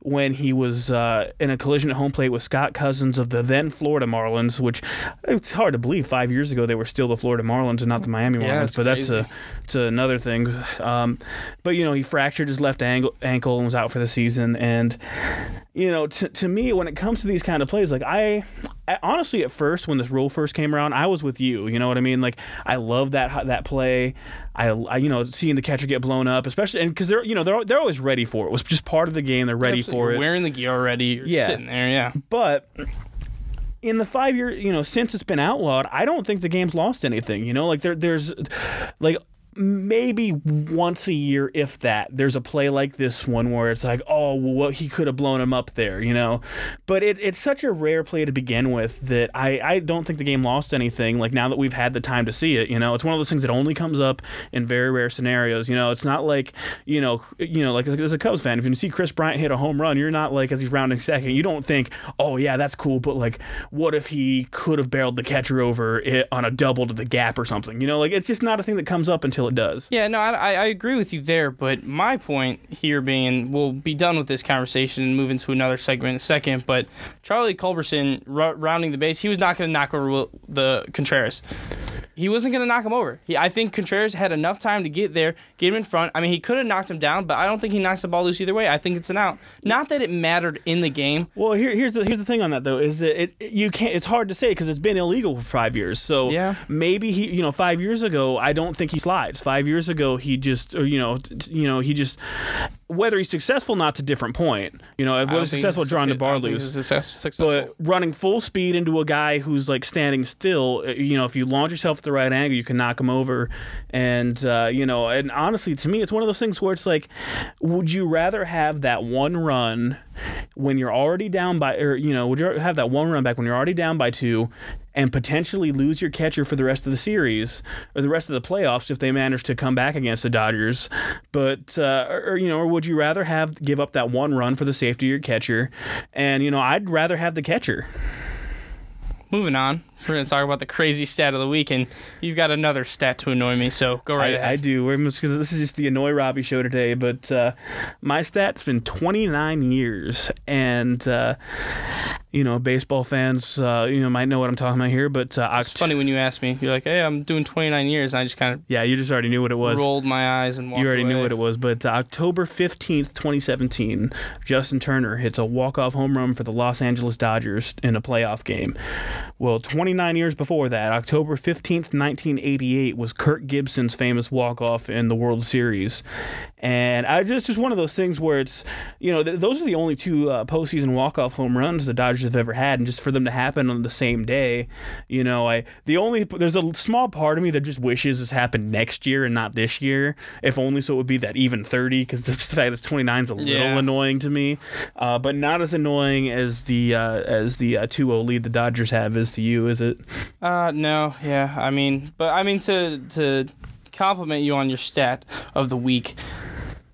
when he was uh, in a collision at home plate with Scott Cousins of the then Florida Marlins, which it's hard to believe five years ago they were still the Florida Marlins and not the Miami Yeah, Marlins. that's But that's a it's another thing. Um, but you know he fractured his left ankle, ankle and was out for the season. And you know to to me when it comes to these kind of plays, like I honestly at first when this rule first came around, I was with you. You know what I mean? Like I love that that play. I, I you know seeing the catcher get blown up, especially and because they're you know they're they're always ready for it. It was just part of the game. They're ready Absolutely. for You're it. Wearing the gear already. You're Yeah. sitting there. Yeah. But in the five years, you know, since it's been outlawed, I don't think the game's lost anything. You know, like there, there's like maybe once a year, if that, there's a play like this one where it's like, oh, well, he could have blown him up there, you know. But it, it's such a rare play to begin with that I, I don't think the game lost anything. Like now that we've had the time to see it, you know, it's one of those things that only comes up in very rare scenarios. You know, it's not like you know, you know, like as a Cubs fan, if you see Kris Bryant hit a home run, you're not like as he's rounding second, you don't think, oh yeah, that's cool. But like, what if he could have barreled the catcher over on a double to the gap or something? You know, like it's just not a thing that comes up until it does. Yeah, no, I, I I agree with you there, but my point here being, we'll be done with this conversation and move into another segment in a second, but Charlie Culberson ru- rounding the base, he was not going to knock over the Contreras. He wasn't going to knock him over. He, I think Contreras had enough time to get there, get him in front. I mean, he could have knocked him down, but I don't think he knocks the ball loose either way. I think it's an out. Not that it mattered in the game. Well, here, here's the here's the thing on that though is that it it- you can't. It's hard to say because it's been illegal for five years. So Yeah. maybe he, you know, five years ago, I don't think he Five years ago, he just, or you know, you know, he just. Whether he's successful, not to different point. You know, whether don't he's think successful the I bar success- But running full speed into a guy who's like standing still, uh, you know, if you launch yourself at the right angle, you can knock him over. And uh, you know, and honestly, to me, it's one of those things where it's like, would you rather have that one run when you're already down by, or you know, would you have that one run back when you're already down by two? And potentially lose your catcher for the rest of the series or the rest of the playoffs if they manage to come back against the Dodgers. But uh, or, you know, or would you rather have give up that one run for the safety of your catcher? And you know, I'd rather have the catcher. moving on, we're going to talk about the crazy stat of the week, and you've got another stat to annoy me, so go right I, I do. We're just gonna, this is just the annoy Robbie show today, but uh, my stat's been 29 years, and uh, you know, baseball fans, uh, you know, might know what I'm talking about here. But uh, It's funny when you ask me, you're like, hey, I'm doing 29 years, and I just kind of yeah, you just already knew what it was. rolled my eyes and walked You already away. knew what it was, but uh, October 15th, 2017, Justin Turner hits a walk-off home run for the Los Angeles Dodgers in a playoff game. Well, 29 years before that, October 15th, 1988, was Kirk Gibson's famous walk-off in the World Series. And I just just one of those things where it's, you know, th- those are the only two uh, postseason walk-off home runs the Dodgers have ever had, and just for them to happen on the same day, you know, I the only there's a small part of me that just wishes this happened next year and not this year, if only so it would be that even 30, because <laughs> the fact that 29 is a little Yeah. annoying to me, uh, but not as annoying as the uh, as the uh, 2-0 lead the Dodgers have is to you, is it? Uh, no, yeah. I mean, but I mean to to compliment you on your stat of the week.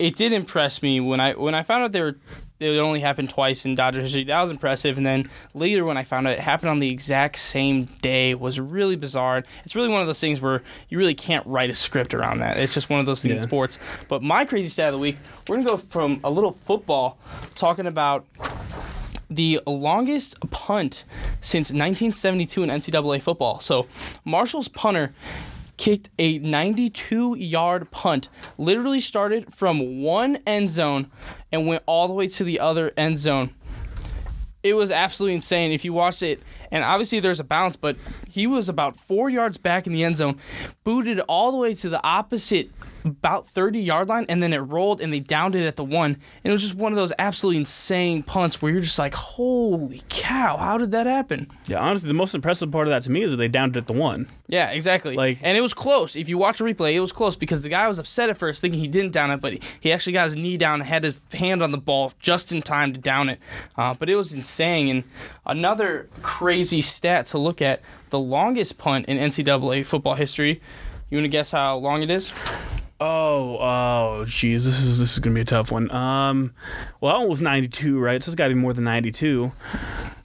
It did impress me when I when I found out they were it only happened twice in Dodgers history. That was impressive, and then later when I found out it happened on the exact same day was really bizarre. It's really one of those things where you really can't write a script around that. It's just one of those things in sports. But my crazy stat of the week, we're gonna go from a little football talking about the longest punt since 1972 in NCAA football. So, Marshall's punter kicked a 92 yard punt, literally started from one end zone and went all the way to the other end zone. It was absolutely insane if you watched it. And obviously, there's a bounce, but he was about four yards back in the end zone, booted all the way to the opposite about 30 yard line, and then it rolled and they downed it at the one. And it was just one of those absolutely insane punts where you're just like, holy cow, how did that happen? Yeah, honestly, the most impressive part of that to me is that they downed it at the one. Yeah, exactly. Like- and it was close. If you watch a replay, it was close because the guy was upset at first, thinking he didn't down it, but he actually got his knee down, and had his hand on the ball just in time to down it. Uh, but it was insane. And another crazy stat to look at: the longest punt in NCAA football history. You want to guess how long it is? Oh, oh, geez, this is this is gonna be a tough one. Um, well, that one was ninety two, right? So it's got to be more than ninety two.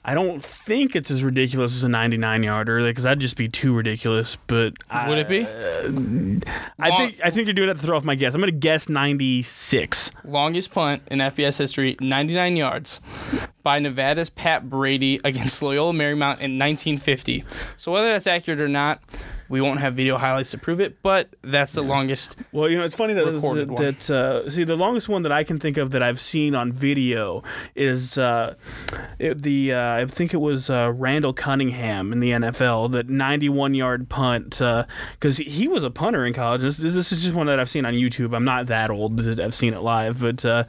I don't think it's as ridiculous as a 99 yarder, because that'd just be too ridiculous. But Would it be? I think I think you're doing that to throw off my guess. I'm gonna guess 96. Longest punt in FBS history, 99 yards, by Nevada's Pat Brady against <laughs> Loyola Marymount in 1950. So whether that's accurate or not, we won't have video highlights to prove it, but that's the longest. Well, you know, it's funny that that, that uh, see the longest one that I can think of that I've seen on video is uh, it, the uh, I think it was uh, Randall Cunningham in the NFL that 91 yard punt because he was a punter in college. This, this is just one that I've seen on YouTube. I'm not that old. I've seen it live, but uh,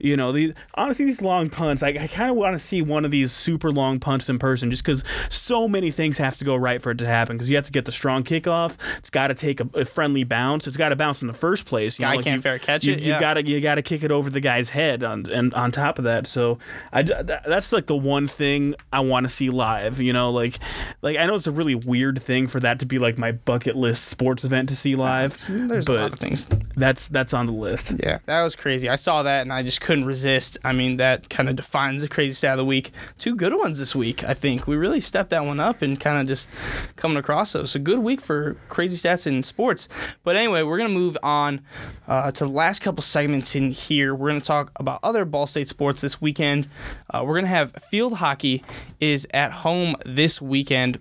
you know, these honestly these long punts. I, I kind of want to see one of these super long punts in person, just because so many things have to go right for it to happen. Because you have to get the strong kickoff. It's got to take a, a friendly bounce. It's got to bounce in the first place. You Guy know, like can't you, fair catch you, it, You yeah. gotta you gotta kick it over the guy's head on and on top of that. So I that's like the one thing I want to see live. You know, like like I know it's a really weird thing for that to be like my bucket list sports event to see live, There's but a lot of things. that's that's on the list. Yeah, that was crazy. I saw that and I just couldn't resist. I mean, that kind of defines the crazy stat of the week. Two good ones this week, I think. We really stepped that one up and kind of just coming across those. A good week for crazy stats in sports. But anyway, we're to move on uh, to the last couple segments in here. We're to talk about other Ball State sports this weekend. Uh, we're to have field hockey is at home this weekend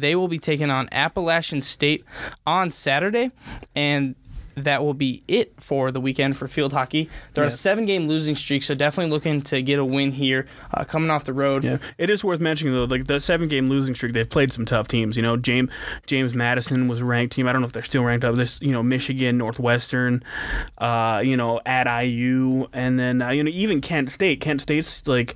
they will be taking on Appalachian State on Saturday, and that will be it for the weekend for field hockey. They're on a seven-game losing streak, so definitely looking to get a win here, uh, coming off the road. Yeah, it is worth mentioning though, like the seven-game losing streak, they've played some tough teams. You know, James James Madison was a ranked team. I don't know if they're still ranked up. This, you know, Michigan, Northwestern, uh, you know, at IU, and then uh, you know even Kent State. Kent State's like.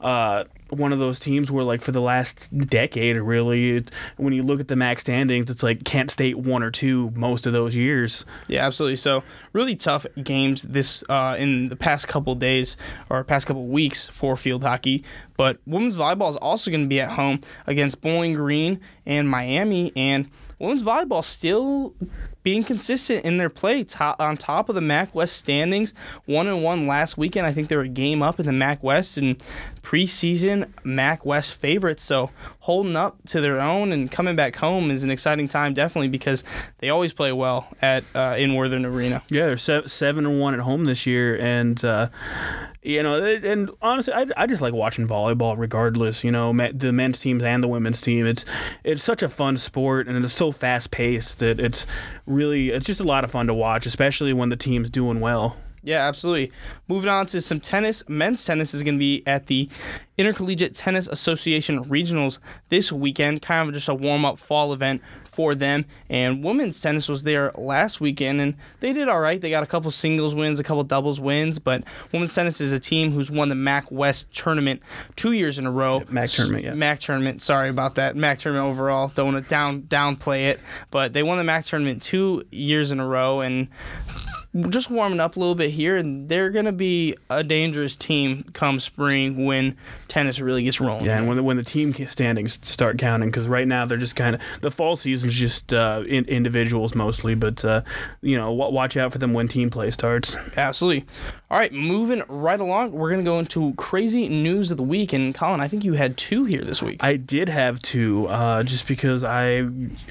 Uh, one of those teams where, like, for the last decade, really, it, when you look at the MAC standings, it's like Kent State one or two most of those years. Yeah, absolutely. So really tough games this uh, in the past couple days or past couple weeks for field hockey. But women's volleyball is also going to be at home against Bowling Green and Miami, and women's volleyball still being consistent in their play, top, on top of the MAC West standings. One and one last weekend. I think they were a game up in the MAC West and preseason MAC West favorites. So holding up to their own and coming back home is an exciting time, definitely because they always play well at uh, in Worthen Arena. Yeah, they're se- seven and one at home this year, and uh, you know, and honestly, I, I just like watching volleyball regardless. You know, the men's teams and the women's team. It's it's such a fun sport, and it's so fast paced that it's really it's just a lot of fun to watch, especially when the team's doing well. Yeah, absolutely. Moving on to some tennis. Men's tennis is going to be at the Intercollegiate Tennis Association Regionals this weekend, kind of just a warm up fall event for them. And women's tennis was there last weekend, and they did all right. They got a couple singles wins, a couple doubles wins, but women's tennis is a team who's won the MAC West tournament two years in a row. MAC tournament, yeah. MAC tournament. Sorry about that. MAC tournament overall. Don't want to down downplay it, but they won the MAC tournament two years in a row, and just warming up a little bit here, and they're going to be a dangerous team come spring when tennis really gets rolling. Yeah, and when the, when the team standings start counting, because right now they're just kind of the fall season's just uh, in, individuals mostly, but uh, you know, watch out for them when team play starts. Absolutely. All right, moving right along, we're going to go into crazy news of the week. And Colin, I think you had two here this week. I did have two, uh, just because I,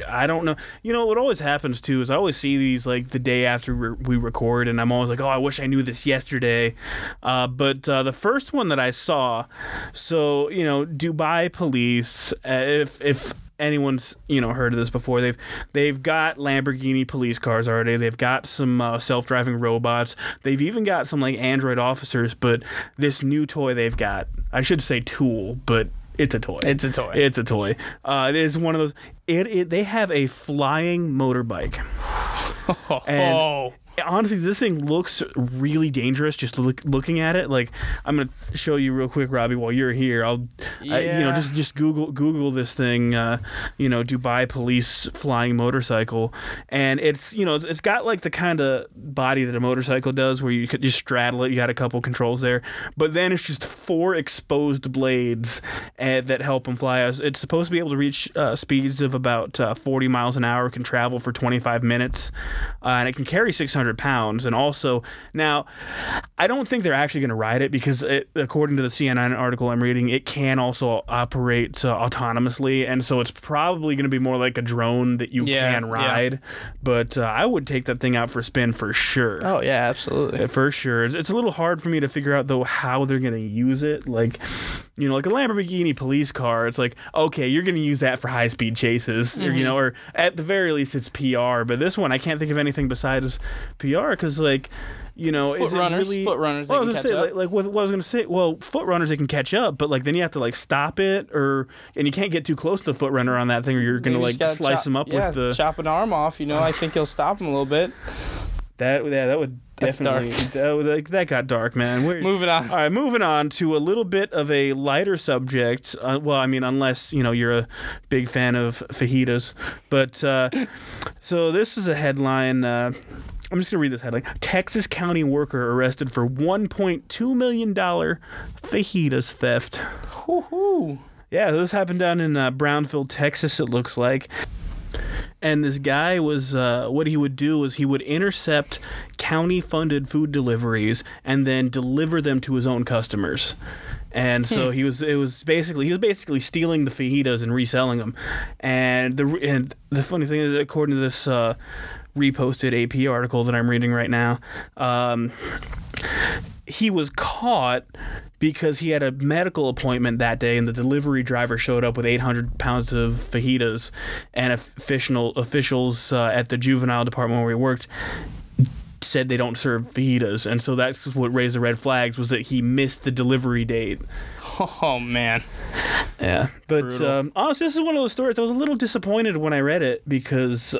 I don't know. You know what always happens too is I always see these like the day after we we record, and I'm always like, oh, I wish I knew this yesterday. Uh, but uh, the first one that I saw, so you know, Dubai police, uh, if if anyone's you know heard of this before they've they've got lamborghini police cars already. They've got some uh, self-driving robots. They've even got some like android officers but this new toy they've got i should say tool but it's a toy. It's a toy. it's a toy. Uh, it is one of those it, it they have a flying motorbike. <sighs> And- oh, honestly this thing looks really dangerous just look, looking at it. Like i'm gonna show you real quick robbie while you're here. I'll I, you know just just google google this thing uh, you know dubai police flying motorcycle. And it's you know it's, it's got like the kind of body that a motorcycle does where you could just straddle it. You got a couple controls there. But then it's just four exposed blades uh, that help them fly. It's supposed to be able to reach uh, speeds of about uh, 40 miles an hour can travel for 25 minutes uh, and it can carry 600 1,300 pounds. And also, now, I don't think they're actually going to ride it because, it, according to the CNN article I'm reading, it can also operate uh, autonomously. And so it's probably going to be more like a drone that you Yeah, can yeah. ride. But uh, I would take that thing out for a spin for sure. Oh yeah, absolutely. For sure. It's, it's a little hard for me to figure out, though, how they're going to use it. Like, you know, like a Lamborghini police car, it's like, okay, you're going to use that for high speed chases, or, Mm-hmm. you know, or at the very least, it's PR. But this one, I can't think of anything besides PR because, like, you know, is Foot it runners, really, foot runners, they Well, I can was catch gonna say, up. like, like what, what I was gonna say. Well, foot runners they can catch up, but like then you have to like stop it, or and you can't get too close to the foot runner on that thing, or you're gonna Maybe like slice chop- them up yeah, with the chop an arm off. You know, I think he'll stop him a little bit. that. Yeah, that would That's definitely that, like, that got dark, man. We're, Moving on. All right, moving on to a little bit of a lighter subject. Uh, well, I mean, unless you know you're a big fan of fajitas, but uh, so this is a headline. Uh, I'm just gonna read this headline: Texas County worker arrested for 1.2 million dollar fajitas theft. Woohoo! Yeah, this happened down in uh, Brownsville, Texas. It looks like. And this guy was, uh, what he would do is he would intercept county funded food deliveries and then deliver them to his own customers. And so he was, it was basically, he was basically stealing the fajitas and reselling them. And the, and the funny thing is, according to this, uh, reposted AP article that I'm reading right now, um, he was caught because he had a medical appointment that day, and the delivery driver showed up with 800 pounds of fajitas, and official officials uh, at the juvenile department where he worked said they don't serve fajitas, and so that's what raised the red flags was that he missed the delivery date. Oh man. Yeah, but um, honestly, this is one of those stories. I was a little disappointed when I read it because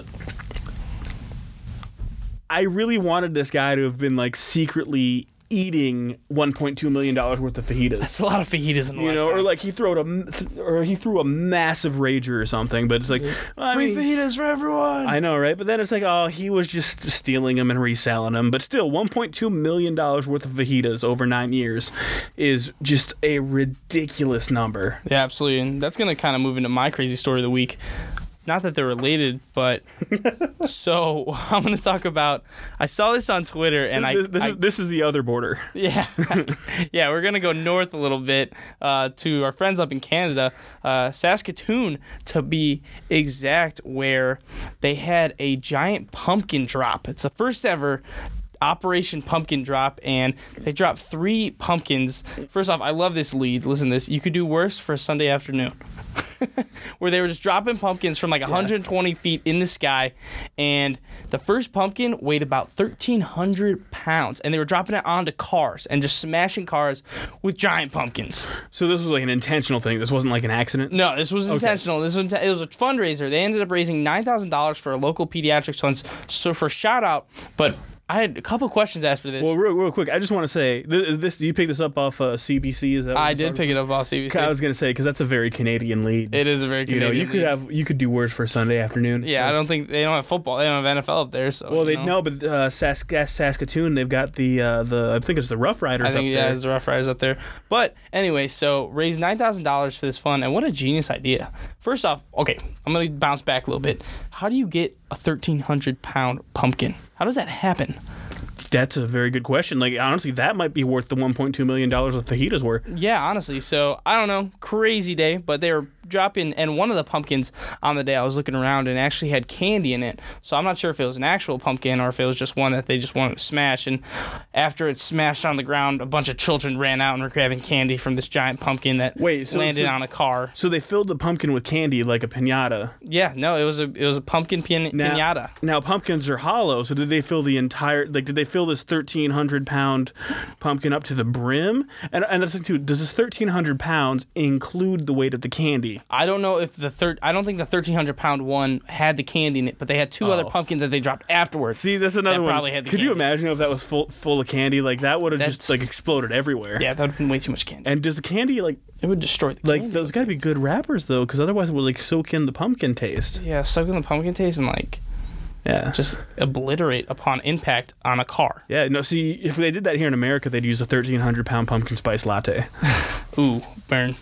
I really wanted this guy to have been like secretly eating 1.2 million dollars worth of fajitas. That's a lot of fajitas in the You know, or like he threw a, or he threw a massive rager or something. But it's like, oh, I free mean, fajitas for everyone. I know, right? But then it's like, oh, he was just stealing them and reselling them. But still, 1.2 million dollars worth of fajitas over nine years is just a ridiculous number. Yeah, absolutely. And that's going to kind of move into my crazy story of the week. Not that they're related, but <laughs> so <laughs> I'm going to talk about. I saw this on Twitter, and I, this, this I is, this is the other border. <laughs> yeah, yeah, we're gonna go north a little bit uh, to our friends up in Canada, uh, Saskatoon, to be exact, where they had a giant pumpkin drop. It's the first ever. Operation Pumpkin Drop, and they dropped three pumpkins. First off, I love this lead. Listen to this. You could do worse for a Sunday afternoon. <laughs> where they were just dropping pumpkins from like 120 feet in the sky, and the first pumpkin weighed about 1,300 pounds, and they were dropping it onto cars and just smashing cars with giant pumpkins. So this was like an intentional thing. This wasn't like an accident. No, this was intentional. This was it was a fundraiser. They ended up raising nine thousand dollars for a local pediatrics fund. So for shout out, but I had a couple questions after this. Well, real, real quick, I just want to say this. this you picked this up off uh, CBC? Is that? I did pick it up off CBC. I was gonna say because that's a very Canadian lead. it is a very you know, Canadian you could have you could do worse for a Sunday afternoon. Yeah, I don't think they don't have football. They don't have NFL up there. So Well, they know. know, but uh, Sask- Saskatoon, they've got the uh, the I think it's the Rough Riders I think up yeah, there. there's the Rough Riders up there. But anyway, so raise nine thousand dollars for this fund, and what a genius idea! First off, okay, I'm gonna bounce back a little bit. How do you get a thirteen hundred pound pumpkin? How does that happen? That's a very good question. Like honestly, that might be worth the 1.2 million dollars the fajitas were. Yeah, honestly. So I don't know, crazy day, but they were dropping, and one of the pumpkins on the day I was looking around and actually had candy in it. So I'm not sure if it was an actual pumpkin or if it was just one that they just wanted to smash. And after it smashed on the ground, a bunch of children ran out and were grabbing candy from this giant pumpkin that Wait, so- landed so- on a car. So they filled the pumpkin with candy like a pinata. Yeah, no, it was a it was a pumpkin pin, Now, pinata. Now pumpkins are hollow, so did they fill the entire like did they fill this thirteen hundred pound pumpkin up to the brim? And and that's thing too. Does this thirteen hundred pounds include the weight of the candy? I don't know if the third. I don't think the thirteen hundred pound one had the candy in it, but they had two other Oh. pumpkins that they dropped afterwards. See, that's another That one. probably had Could you imagine if that was full full of candy? Like that would have just like exploded everywhere. yeah, that would have been way too much candy. And does the candy like It would destroy the like candy. those got to be good wrappers though, because otherwise it would like soak in the pumpkin taste. yeah, soak in the pumpkin taste and like Yeah. just obliterate upon impact on a car. Yeah, no. See, if they did that here in America, they'd use a thirteen hundred pound pumpkin spice latte. <laughs> Ooh, burn.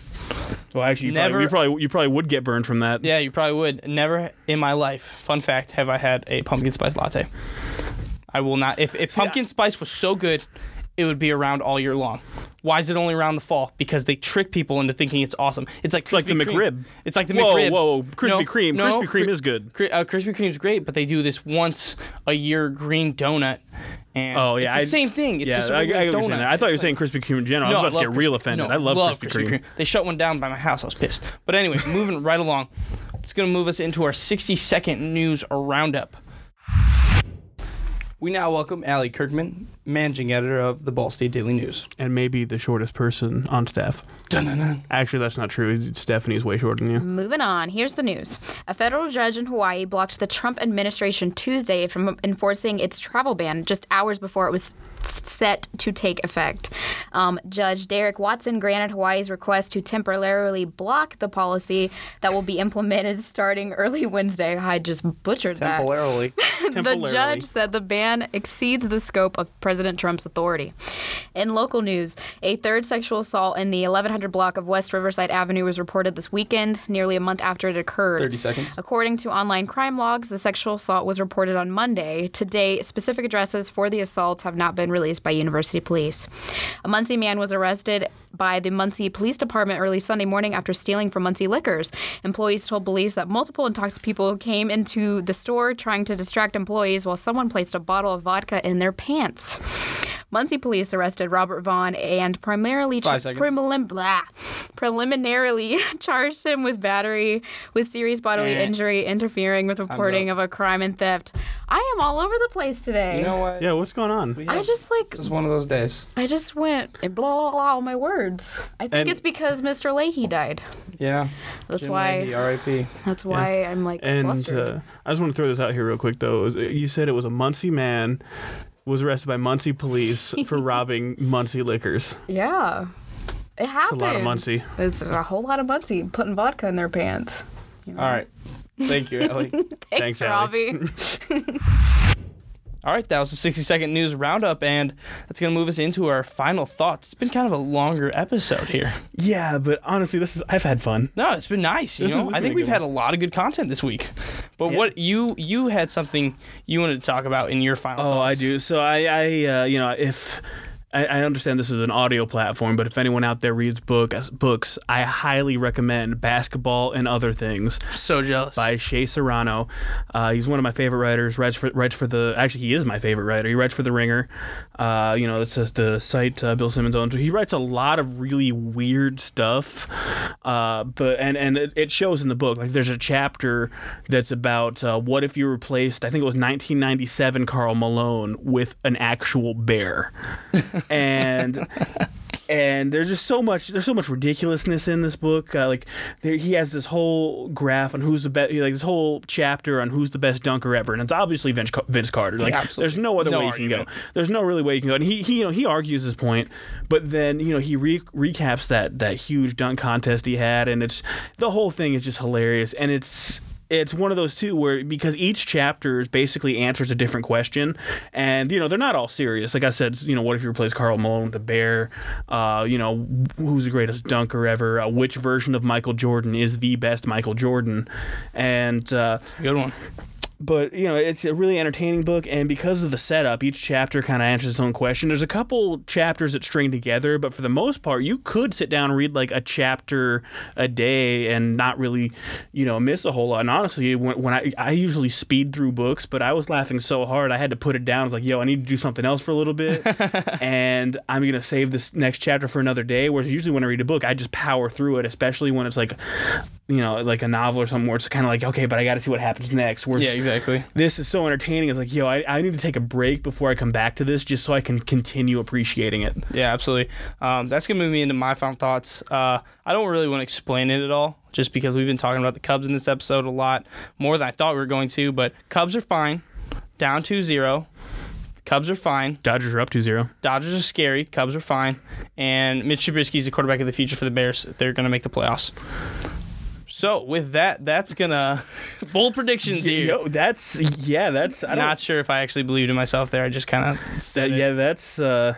Well, actually, you, Never- probably, you probably you probably would get burned from that. Yeah, you probably would. Never in my life, fun fact, have I had a pumpkin spice latte. I will not. If, if pumpkin spice was so good, it would be around all year long. Why is it only around the fall? Because they trick people into thinking it's awesome. It's like like the Kreme. McRib. It's like the Whoa, McRib. whoa, whoa, Krispy No, Kreme. no, Krispy Kreme is good. Uh, Krispy Kreme's great, but they do this once a year green donut. And Oh yeah, it's the I- same thing. It's yeah, just a I, I regular get what you're saying donut. I thought you were It's saying Krispy Kreme in general. no, I was about to love get real offended. no, I love, Krispy, Kreme. They shut one down by my house. I was pissed. But anyway, moving right along. It's going to move us into our 60 second news roundup. We now welcome Allie Kirkman, managing editor of the Ball State Daily News. and maybe the shortest person on staff. Dun-dun-dun. Actually, that's not true. Stephanie's way shorter than you. Moving on, here's the news. A federal judge in Hawaii blocked the Trump administration Tuesday from enforcing its travel ban just hours before it was set to take effect. Um, Judge Derrick Watson granted Hawaii's request to temporarily block the policy that will be implemented starting early Wednesday. I just butchered that. Temporarily. <laughs> the judge said the ban exceeds the scope of President Trump's authority. In local news, a third sexual assault in the 1100 block of West Riverside Avenue was reported this weekend, nearly a month after it occurred. 30 seconds. According to online crime logs, the sexual assault was reported on Monday. To date, specific addresses for the assaults have not been released by University Police. A Muncie man was arrested by the Muncie Police Department early Sunday morning after stealing from Muncie Liquors. Employees told police that multiple intoxicated people came into the store trying to distract employees while someone placed a bottle of vodka in their pants. Muncie police arrested Robert Vaughn and primarily Five seconds. prelim- blah, preliminarily <laughs> charged him with battery with serious bodily Eh. injury, interfering with reporting of a crime and theft. I am all over the place today. You know what? Yeah, what's going on? I just like This is one of those days. I just went and blah blah blah all my words. I think And- it's because Mr. Leahy died. Yeah. That's Jim why. Leahy, R.I.P. That's why I'm like And flustered. uh, I just want to throw this out here real quick, though. You said it was a Muncie man was arrested by Muncie police for <laughs> robbing Muncie liquors. yeah, it happens. a lot of Muncie. It's a whole lot of Muncie putting vodka in their pants. You know? All right. Thank you, Ellie. <laughs> Thanks, Thanks, Allie. Robbie. <laughs> All right, that was the 60 second news roundup, and that's going to move us into our final thoughts. It's been kind of a longer episode here. Yeah, but honestly, this is I've had fun. No, it's been nice. You This know, I think we've had a lot of good content this week. But what you you had something you wanted to talk about in your final thoughts. Oh, thoughts. I do. So I, I, uh, you know, if I, I understand this is an audio platform, but if anyone out there reads book books, I highly recommend Basketball and Other Things So jealous. by Shea Serrano. Uh, he's one of my favorite writers. Writes for writes for the actually he is my favorite writer. He writes for the Ringer. Uh, you know, it's just the site uh, Bill Simmons owns. He writes a lot of really weird stuff. Uh, but and and it, it shows in the book. Like there's a chapter that's about uh, what if you replaced I think it was 1997 Karl Malone with an actual bear, <laughs> and. and there's just so much there's so much ridiculousness in this book. Uh, like there, he has this whole graph on who's the best like this whole chapter on who's the best dunker ever. And it's obviously vince, vince carter. Like Absolutely. there's no other No way you can go. there's no really way you can go. And he, he you know he argues his point but then you know he re- recaps that that huge dunk contest he had. And it's the whole thing is just hilarious. And it's it's one of those two where because each chapter basically answers a different question. And you know they're not all serious. Like i said you know what if you replace Karl Malone with the bear? Uh, you know who's the greatest dunker ever? Uh, which version of michael jordan is the best michael jordan? And uh, Good one. But you know it's a really entertaining book and because of the setup each chapter kind of answers its own question. There's a couple chapters that string together but for the most part you could sit down and read like a chapter a day and not really you know miss a whole lot. And honestly when, when I, I usually speed through books but i was laughing so hard i had to put it down. I was like yo i need to do something else for a little bit. <laughs> And i'm gonna save this next chapter for another day whereas usually when i read a book i just power through it especially when it's like you know like a novel or something where it's kind of like okay but i gotta see what happens next whereas Yeah, exactly. this is so entertaining. It's like, yo, I, I need to take a break before I come back to this just so I can continue appreciating it. Yeah, absolutely. Um, that's gonna move me into my final thoughts. Uh, I don't really want to explain it at all, just because we've been talking about the Cubs in this episode a lot more than I thought we were going to. But Cubs are fine, down 2-0. Cubs are fine. Dodgers are up 2 0. Dodgers are scary. Cubs are fine. And Mitch Trubisky's the quarterback of the future for the Bears. They're gonna make the playoffs. So with that, that's gonna <laughs> bold predictions here. Yo, that's, yeah, that's, I don't, sure if I actually believed in myself there. I just kind of said it. yeah, that's, uh,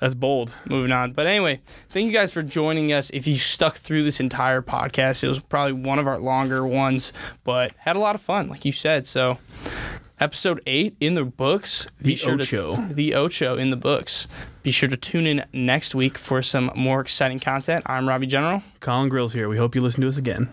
that's bold. moving on. But anyway, thank you guys for joining us. If you stuck through this entire podcast, it was probably one of our longer ones, but had a lot of fun, like you said. So episode eight in the books. Be The sure Ocho. To, the Ocho in the books. Be sure to tune in next week for some more exciting content. I'm Robbie General. Colin Grills here. We hope you listen to us again.